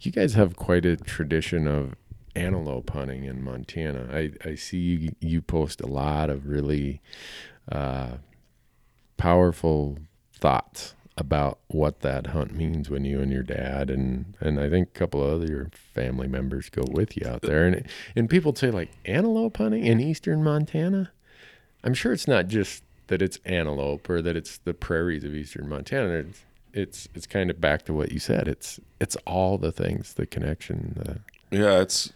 you guys have quite a tradition of antelope hunting in Montana. I, I see you, you post a lot of really uh, powerful thoughts about what that hunt means when you and your dad and and I think a couple of other family members go with you out there and and people say like antelope hunting in eastern Montana. I'm sure it's not just that it's antelope or that it's the prairies of eastern Montana. It's it's it's kind of back to what you said. It's it's all the things, the connection. The... Yeah, it's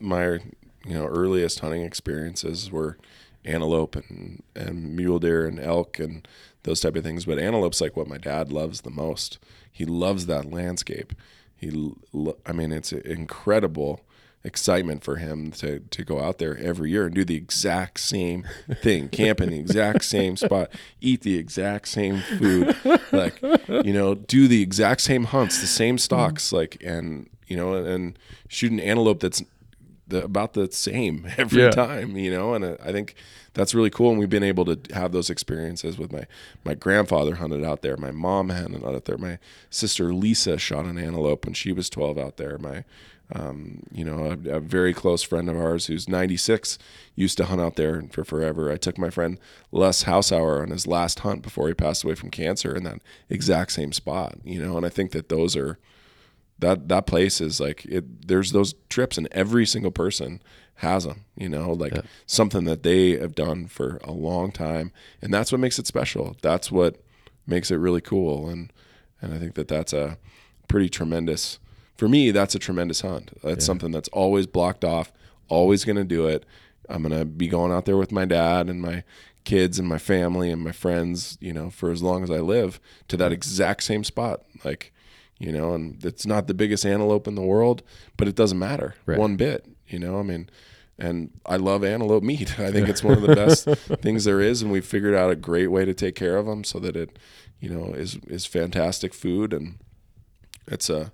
my you know earliest hunting experiences were antelope and and mule deer and elk and those type of things. But antelope's like what my dad loves the most. He loves that landscape. He, I mean, it's incredible excitement for him to to go out there every year and do the exact same thing, camp in the exact same spot, eat the exact same food, like you know, do the exact same hunts, the same stalks, like and you know, and shoot an antelope that's the, about the same [laughs] every Yeah. time, you know, and uh, I think that's really cool. And we've been able to have those experiences with my my grandfather hunted out there, my mom hunted out there, my sister Lisa shot an antelope when she was twelve out there. My um, you know, a, a very close friend of ours who's 96 used to hunt out there for forever. I took my friend Les Hausauer on his last hunt before he passed away from cancer in that exact same spot, you know, and I think that those are that that place is like it there's those trips and every single person has them you know like Yeah. something that they have done for a long time and that's what makes it special that's what makes it really cool and and i think that that's a pretty tremendous for me that's a tremendous hunt that's Yeah. something that's always blocked off always going to do it i'm going to be going out there with my dad and my kids and my family and my friends you know for as long as i live to that exact same spot like you know, and it's not the biggest antelope in the world, but it doesn't matter Right. one bit, you know. I mean, and I love antelope meat. [laughs] I think it's one of the [laughs] best things there is, and we've figured out a great way to take care of them so that it, you know, is is fantastic food, and it's a,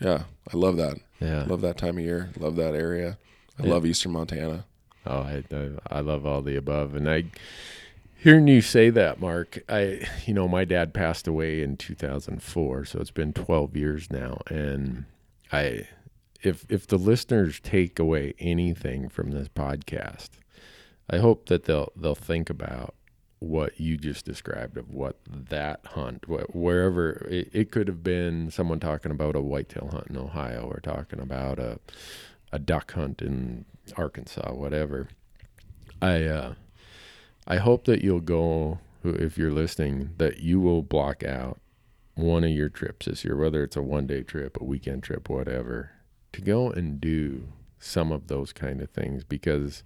yeah, I love that. Yeah. Love that time of year. Love that area. I Yeah. love Eastern Montana. Oh, I, I I love all the above, and I hearing you say that, Mark. I you know my dad passed away in 2004, so it's been 12 years now, and I if if the listeners take away anything from this podcast, I hope that they'll they'll think about what you just described of what that hunt, wh- wherever it, it could have been someone talking about a whitetail hunt in Ohio or talking about a a duck hunt in Arkansas, whatever. I uh, I hope that you'll go if you're listening that you will block out one of your trips this year, whether it's a one day trip, a weekend trip, whatever, to go and do some of those kind of things because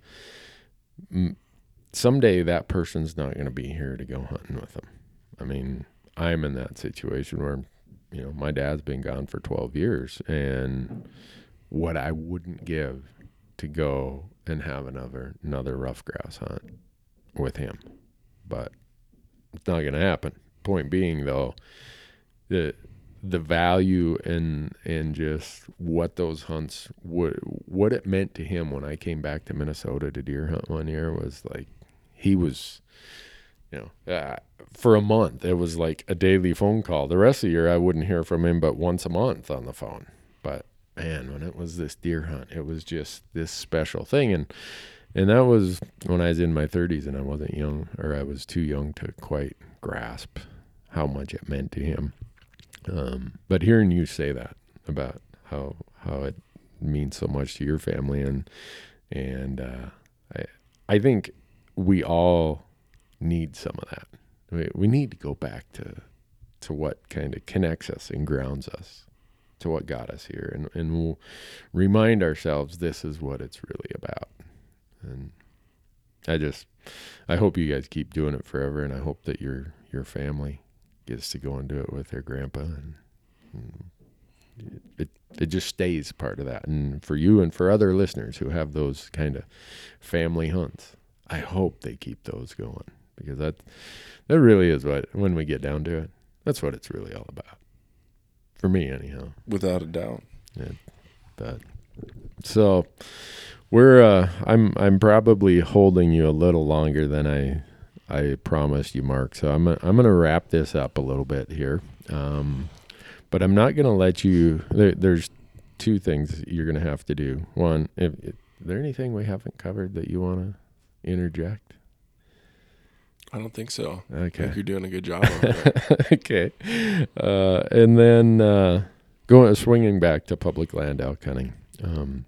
someday that person's not going to be here to go hunting with them. I mean, I'm in that situation where, you know, my dad's been gone for 12 years and what I wouldn't give to go and have another another ruffed grouse hunt with him. But it's not going to happen. Point being though, the the value and and just what those hunts what what it meant to him when I came back to Minnesota to deer hunt one year was like he was you know uh, for a month it was like a daily phone call. The rest of the year i wouldn't hear from him but once a month on the phone. But man when it was this deer hunt it was just this special thing. And and that was when i was in my 30s and i wasn't young or i was too young to quite grasp how much it meant to him. Um, but hearing you say that about how how it means so much to your family and and uh, I I think we all need some of that. We, we need to go back to to what kind of connects us and grounds us to what got us here, and and we'll remind ourselves this is what it's really about. And I just I hope you guys keep doing it forever, and I hope that your your family gets to go and do it with their grandpa, and, and it it just stays part of that. And for you and for other listeners who have those kind of family hunts, I hope they keep those going because that that really is what when we get down to it, that's what it's really all about. For me, anyhow. Without a doubt. Yeah, But so we're uh I'm I'm probably holding you a little longer than I I promised you, Mark. So I'm I'm going to wrap this up a little bit here. Um but I'm not going to let you there, there's two things you're going to have to do. One, if, if is there anything we haven't covered that you want to interject? I don't think so. I Okay. think you're doing a good job. [laughs] Okay. Uh, and then uh, going swinging back to public land elk hunting. Um,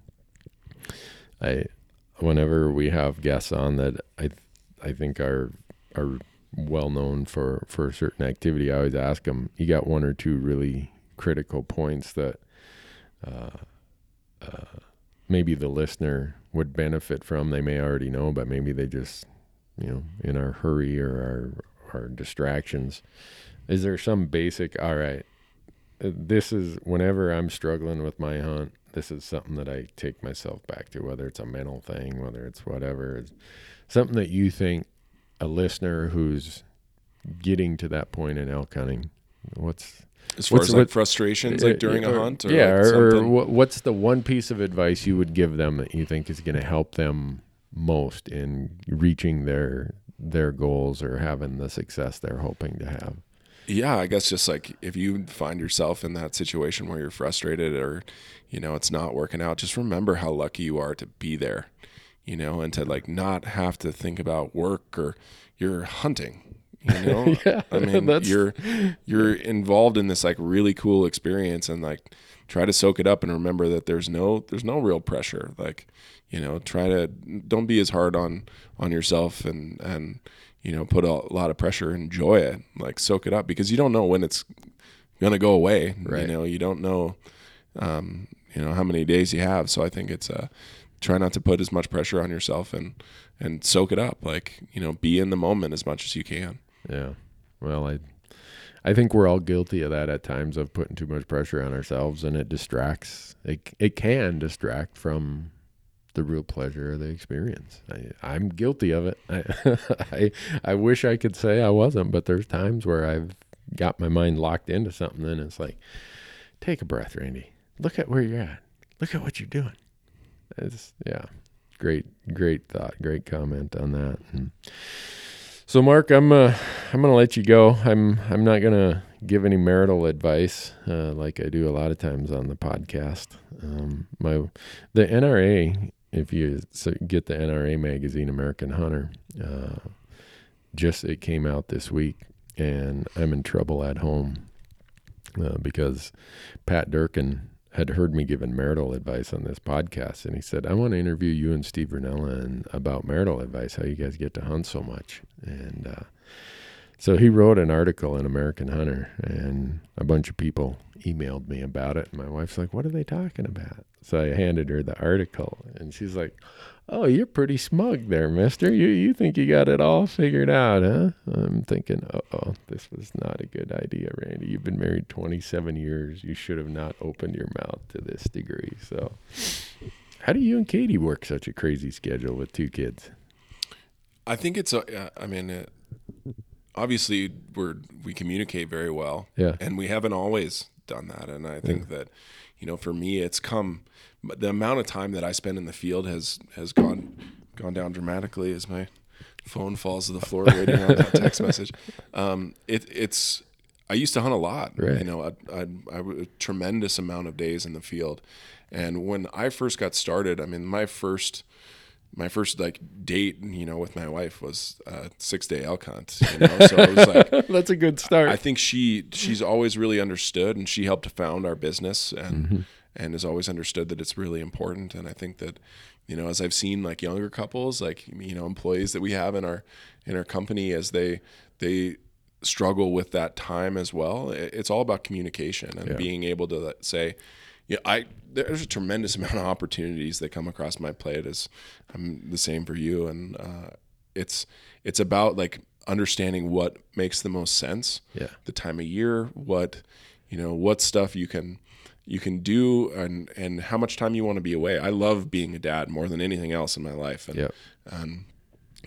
I, whenever we have guests on that I, I think are are well known for for a certain activity, I always ask them. You got one or two really critical points that, uh, uh, maybe the listener would benefit from. They may already know, but maybe they just, you know, in our hurry or our our distractions. Is there some basic? All right, this is whenever I'm struggling with my hunt. This is something that I take myself back to, whether it's a mental thing, whether it's whatever. It's something that you think a listener who's getting to that point in elk hunting, what's As far What's- as like what- frustrations, uh, like during a hunt, or yeah, like or, or what's the one piece of advice you would give them that you think is going to help them most in reaching their their goals or having the success they're hoping to have? Yeah, I guess just like if you find yourself in that situation where you're frustrated or, you know, it's not working out, just remember how lucky you are to be there, you know, and to like not have to think about work or you're hunting. You know, [laughs] Yeah, I mean, [laughs] you're you're involved in this like really cool experience, and like try to soak it up and remember that there's no there's no real pressure. Like, you know, try to don't be as hard on on yourself and and you know put a lot of pressure. Enjoy it, like soak it up because you don't know when it's gonna go away. Right. You know, you don't know, um, you know how many days you have. So I think it's uh, try not to put as much pressure on yourself and and soak it up. Like you know, be in the moment as much as you can. Yeah. Well, I I think we're all guilty of that at times of putting too much pressure on ourselves and it distracts. It it can distract from the real pleasure of the experience. I, I'm guilty of it. [laughs] I, I I wish I could say I wasn't, but there's times where I've got my mind locked into something and it's like, take a breath, Randy. Look at where you're at. Look at what you're doing. It's yeah. Great, great thought, great comment on that. And so, Mark, I'm uh, I'm gonna let you go. I'm I'm not gonna give any marital advice uh, like I do a lot of times on the podcast. Um, my the NRA, if you get the NRA magazine, American Hunter, uh, just it came out this week, and I'm in trouble at home uh, because Pat Durkin had heard me giving marital advice on this podcast, and he said, "I want to interview you and Steve Rinella and about marital advice, how you guys get to hunt so much." And uh, so he wrote an article in American Hunter, and a bunch of people emailed me about it. And my wife's like, "What are they talking about?" So I handed her the article, and she's like, "Oh, you're pretty smug there, Mister. You you think you got it all figured out, huh?" I'm thinking, "Oh, this was not a good idea, Randy. You've been married 27 years. You should have not opened your mouth to this degree." So, how do you and Katie work such a crazy schedule with two kids? I think it's. a- uh, I mean, it, obviously we're we communicate very well, Yeah. and we haven't always done that. And I think that, you know, for me, it's come. The amount of time that I spend in the field has has gone gone down dramatically as my phone falls to the floor waiting on that text message. Um, it, it's. I used to hunt a lot. Right. You know, I, I, I a tremendous amount of days in the field, and when I first got started, I mean, my first my first like date, you know, with my wife was a six day elk hunt. You know? so it was like [laughs] That's a good start. I think she she's always really understood, and she helped found our business, and Mm-hmm. And has always understood that it's really important. And I think that you know, as I've seen like younger couples, like you know, employees that we have in our in our company, as they they struggle with that time as well. It's all about communication and Yeah. being able to say, yeah, I there's a tremendous amount of opportunities that come across my plate as I'm the same for you, and uh, it's it's about like understanding what makes the most sense, Yeah. the time of year, what you know, what stuff you can you can do, and and how much time you want to be away. I love being a dad more than anything else in my life, and Yep. and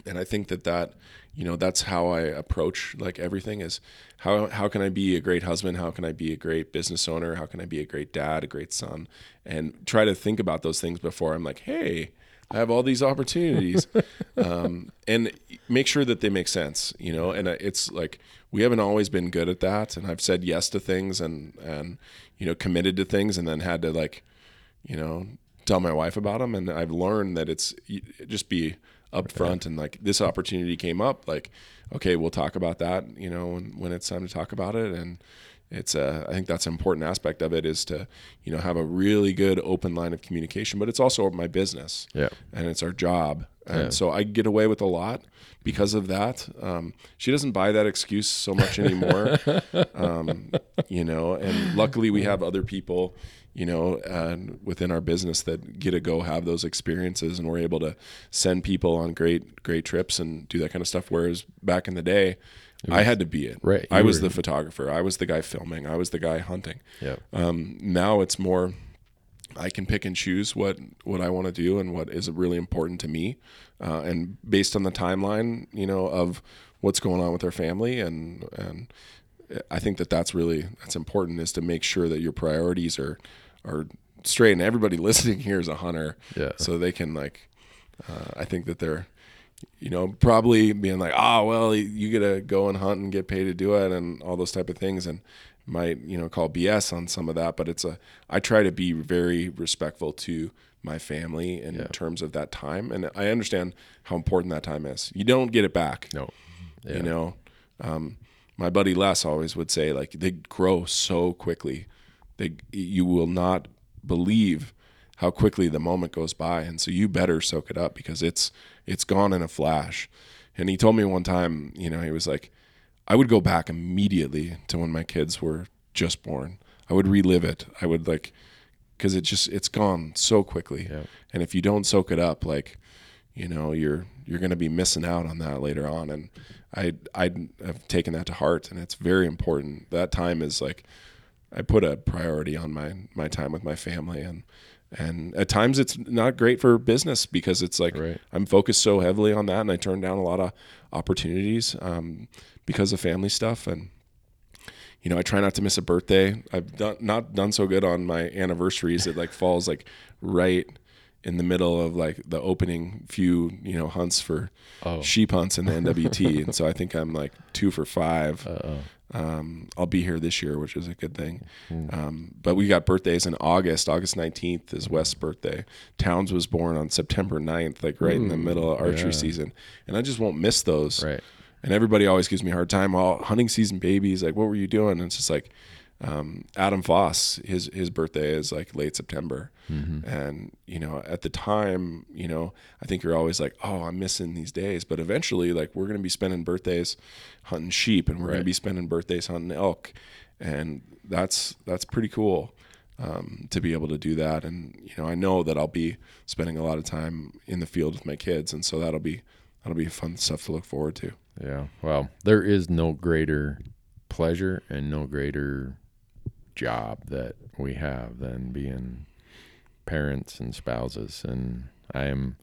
and I think that that you know that's how I approach like everything is how how can I be a great husband? How can I be a great business owner? How can I be a great dad a great son? And try to think about those things before I'm like hey I have all these opportunities. [laughs] Um, and make sure that they make sense you know? And it's like we haven't always been good at that. And I've said yes to things and and you know committed to things and then had to like you know tell my wife about them and i've learned that it's just be upfront and like this opportunity came up like okay we'll talk about that you know when, when it's time to talk about it. And it's uh, i think that's an important aspect of it is to you know have a really good open line of communication but it's also my business. Yeah. and it's our job and Yeah. so i get away with a lot because of that um, she doesn't buy that excuse so much anymore [laughs] um, you know and luckily we have other people you know, uh, within our business that get to go have those experiences, and we're able to send people on great great trips and do that kind of stuff. Whereas back in the day, I had to be it. Right, I was the photographer. I was the guy filming. I was the guy hunting. Yeah. Um, now it's more I can pick and choose what what I want to do and what is really important to me, uh, and based on the timeline, you know, of what's going on with our family, and and I think that that's really that's important is to make sure that your priorities are are straight. And everybody [laughs] listening here is a hunter, Yeah. so they can like, uh, I think that they're, you know, probably being like, oh well, you get to go and hunt and get paid to do it, and all those type of things, and might you know call BS on some of that, but it's a I try to be very respectful to my family in Yeah. terms of that time, and I understand how important that time is. You don't get it back, No. Yeah. you know. Um, my buddy Les always would say like they grow so quickly, they you will not believe how quickly the moment goes by, and so you better soak it up because it's it's gone in a flash. And he told me one time, you know, he was like, I would go back immediately to when my kids were just born. I would relive it. I would like, because it just it's gone so quickly. Yeah. And if you don't soak it up, like, you know, you're you're gonna be missing out on that later on. And I I have taken that to heart, and it's very important. That time is like, I put a priority on my my time with my family, and and at times it's not great for business because it's like Right. I'm focused so heavily on that, and I turn down a lot of opportunities um, because of family stuff. And you know, I try not to miss a birthday. I've done not done so good on my anniversaries. It like falls like right in the middle of like the opening few you know hunts for Oh. sheep hunts in the [laughs] NWT, and so I think I'm like two for five. Uh-oh. Um, I'll be here this year, which is a good thing. Hmm. Um, but we got birthdays in August. August 19th is West's birthday. Towns was born on September 9th, like right in the middle of archery yeah. season. And I just won't miss those. Right. And everybody always gives me a hard time. Well, hunting season babies, like, what were you doing? And it's just like, um, Adam Foss, his his birthday is like late September, and you know at the time, you know I think you're always like, oh, I'm missing these days, but eventually, like we're gonna be spending birthdays hunting sheep, and we're gonna be spending birthdays hunting elk, and that's that's pretty cool um, to be able to do that. And you know I know that I'll be spending a lot of time in the field with my kids, and so that'll be that'll be fun stuff to look forward to. Yeah. Well, there is no greater pleasure and no greater job that we have than being parents and spouses. And I am,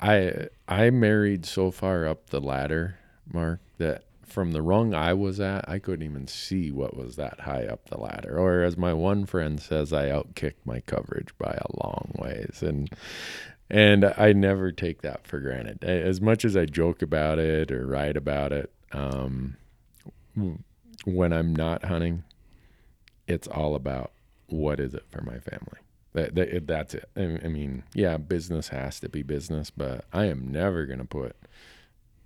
I I married so far up the ladder, Mark, that from the rung I was at, I couldn't even see what was that high up the ladder. Or as my one friend says, I outkicked my coverage by a long ways. And and I never take that for granted. As much as I joke about it or write about it, um, when I'm not hunting, it's all about what is it for my family. That, that that's it. I, I mean, yeah, business has to be business, but I am never going to put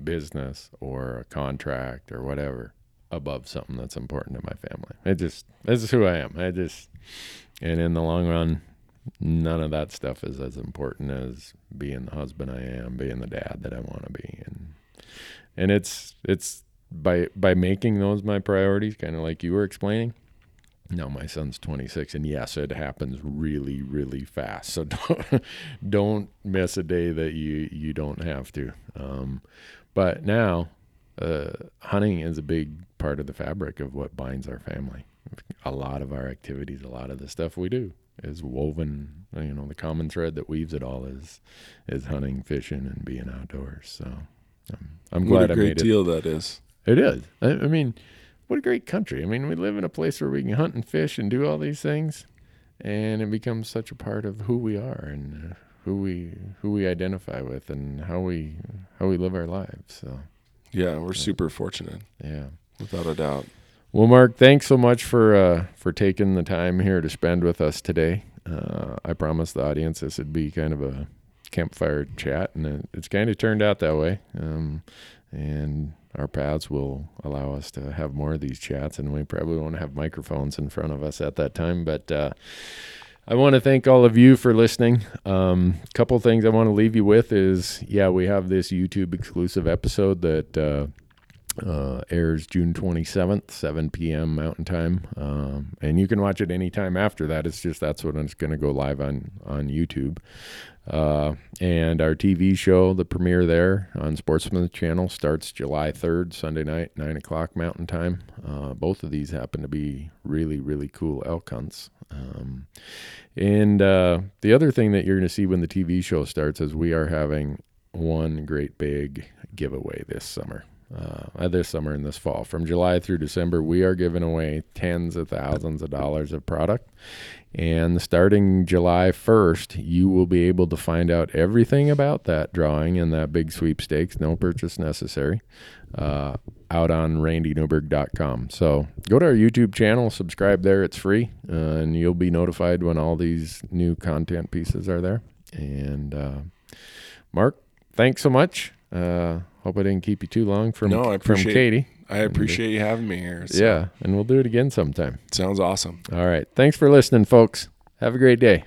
business or a contract or whatever above something that's important to my family. It just this is who I am. I just and in the long run, none of that stuff is as important as being the husband I am, being the dad that I want to be, and and it's it's by by making those my priorities, kind of like you were explaining. Now my son's 26, and yes, it happens really, really fast. So [laughs] don't don't miss a day that you you don't have to. Um, but now, uh, hunting is a big part of the fabric of what binds our family. A lot of our activities, a lot of the stuff we do, is woven. You know, the common thread that weaves it all is is hunting, fishing, and being outdoors. So um, I'm what glad a I great made it. deal that is. It is. I, I mean, what a great country. I mean, we live in a place where we can hunt and fish and do all these things, and it becomes such a part of who we are and uh, who we who we identify with and how we how we live our lives. So Yeah, we're super fortunate, yeah. without a doubt. Well, Mark, thanks so much for uh, for taking the time here to spend with us today. Uh, I promised the audience this would be kind of a campfire chat, and it, it's kind of turned out that way. Um, and our paths will allow us to have more of these chats, and we probably won't have microphones in front of us at that time. But uh, I want to thank all of you for listening. A um, couple things I want to leave you with is, yeah, we have this YouTube exclusive episode that. Uh, airs June 27th, 7 p.m. Mountain Time, um, and you can watch it anytime after that. It's just that's when it's going to go live on on YouTube. Uh, and our TV show, the premiere there on Sportsman's Channel, starts July 3rd, Sunday night, 9 o'clock Mountain Time. Uh, both of these happen to be really, really cool elk hunts. Um, and uh, the other thing that you're going to see when the TV show starts is we are having one great big giveaway this summer. Uh, this summer and this fall. From July through December, we are giving away tens of thousands of dollars of product. And starting July 1st, you will be able to find out everything about that drawing and that big sweepstakes, no purchase necessary, uh, out on randynewberg.com. So go to our YouTube channel, subscribe there, it's free, uh, and you'll be notified when all these new content pieces are there. And uh, Mark, thanks so much. Hope I didn't keep you too long from, No, I from Katie. I appreciate you having me here. So, Yeah, and we'll do it again sometime. Sounds awesome. All right. Thanks for listening, folks. Have a great day.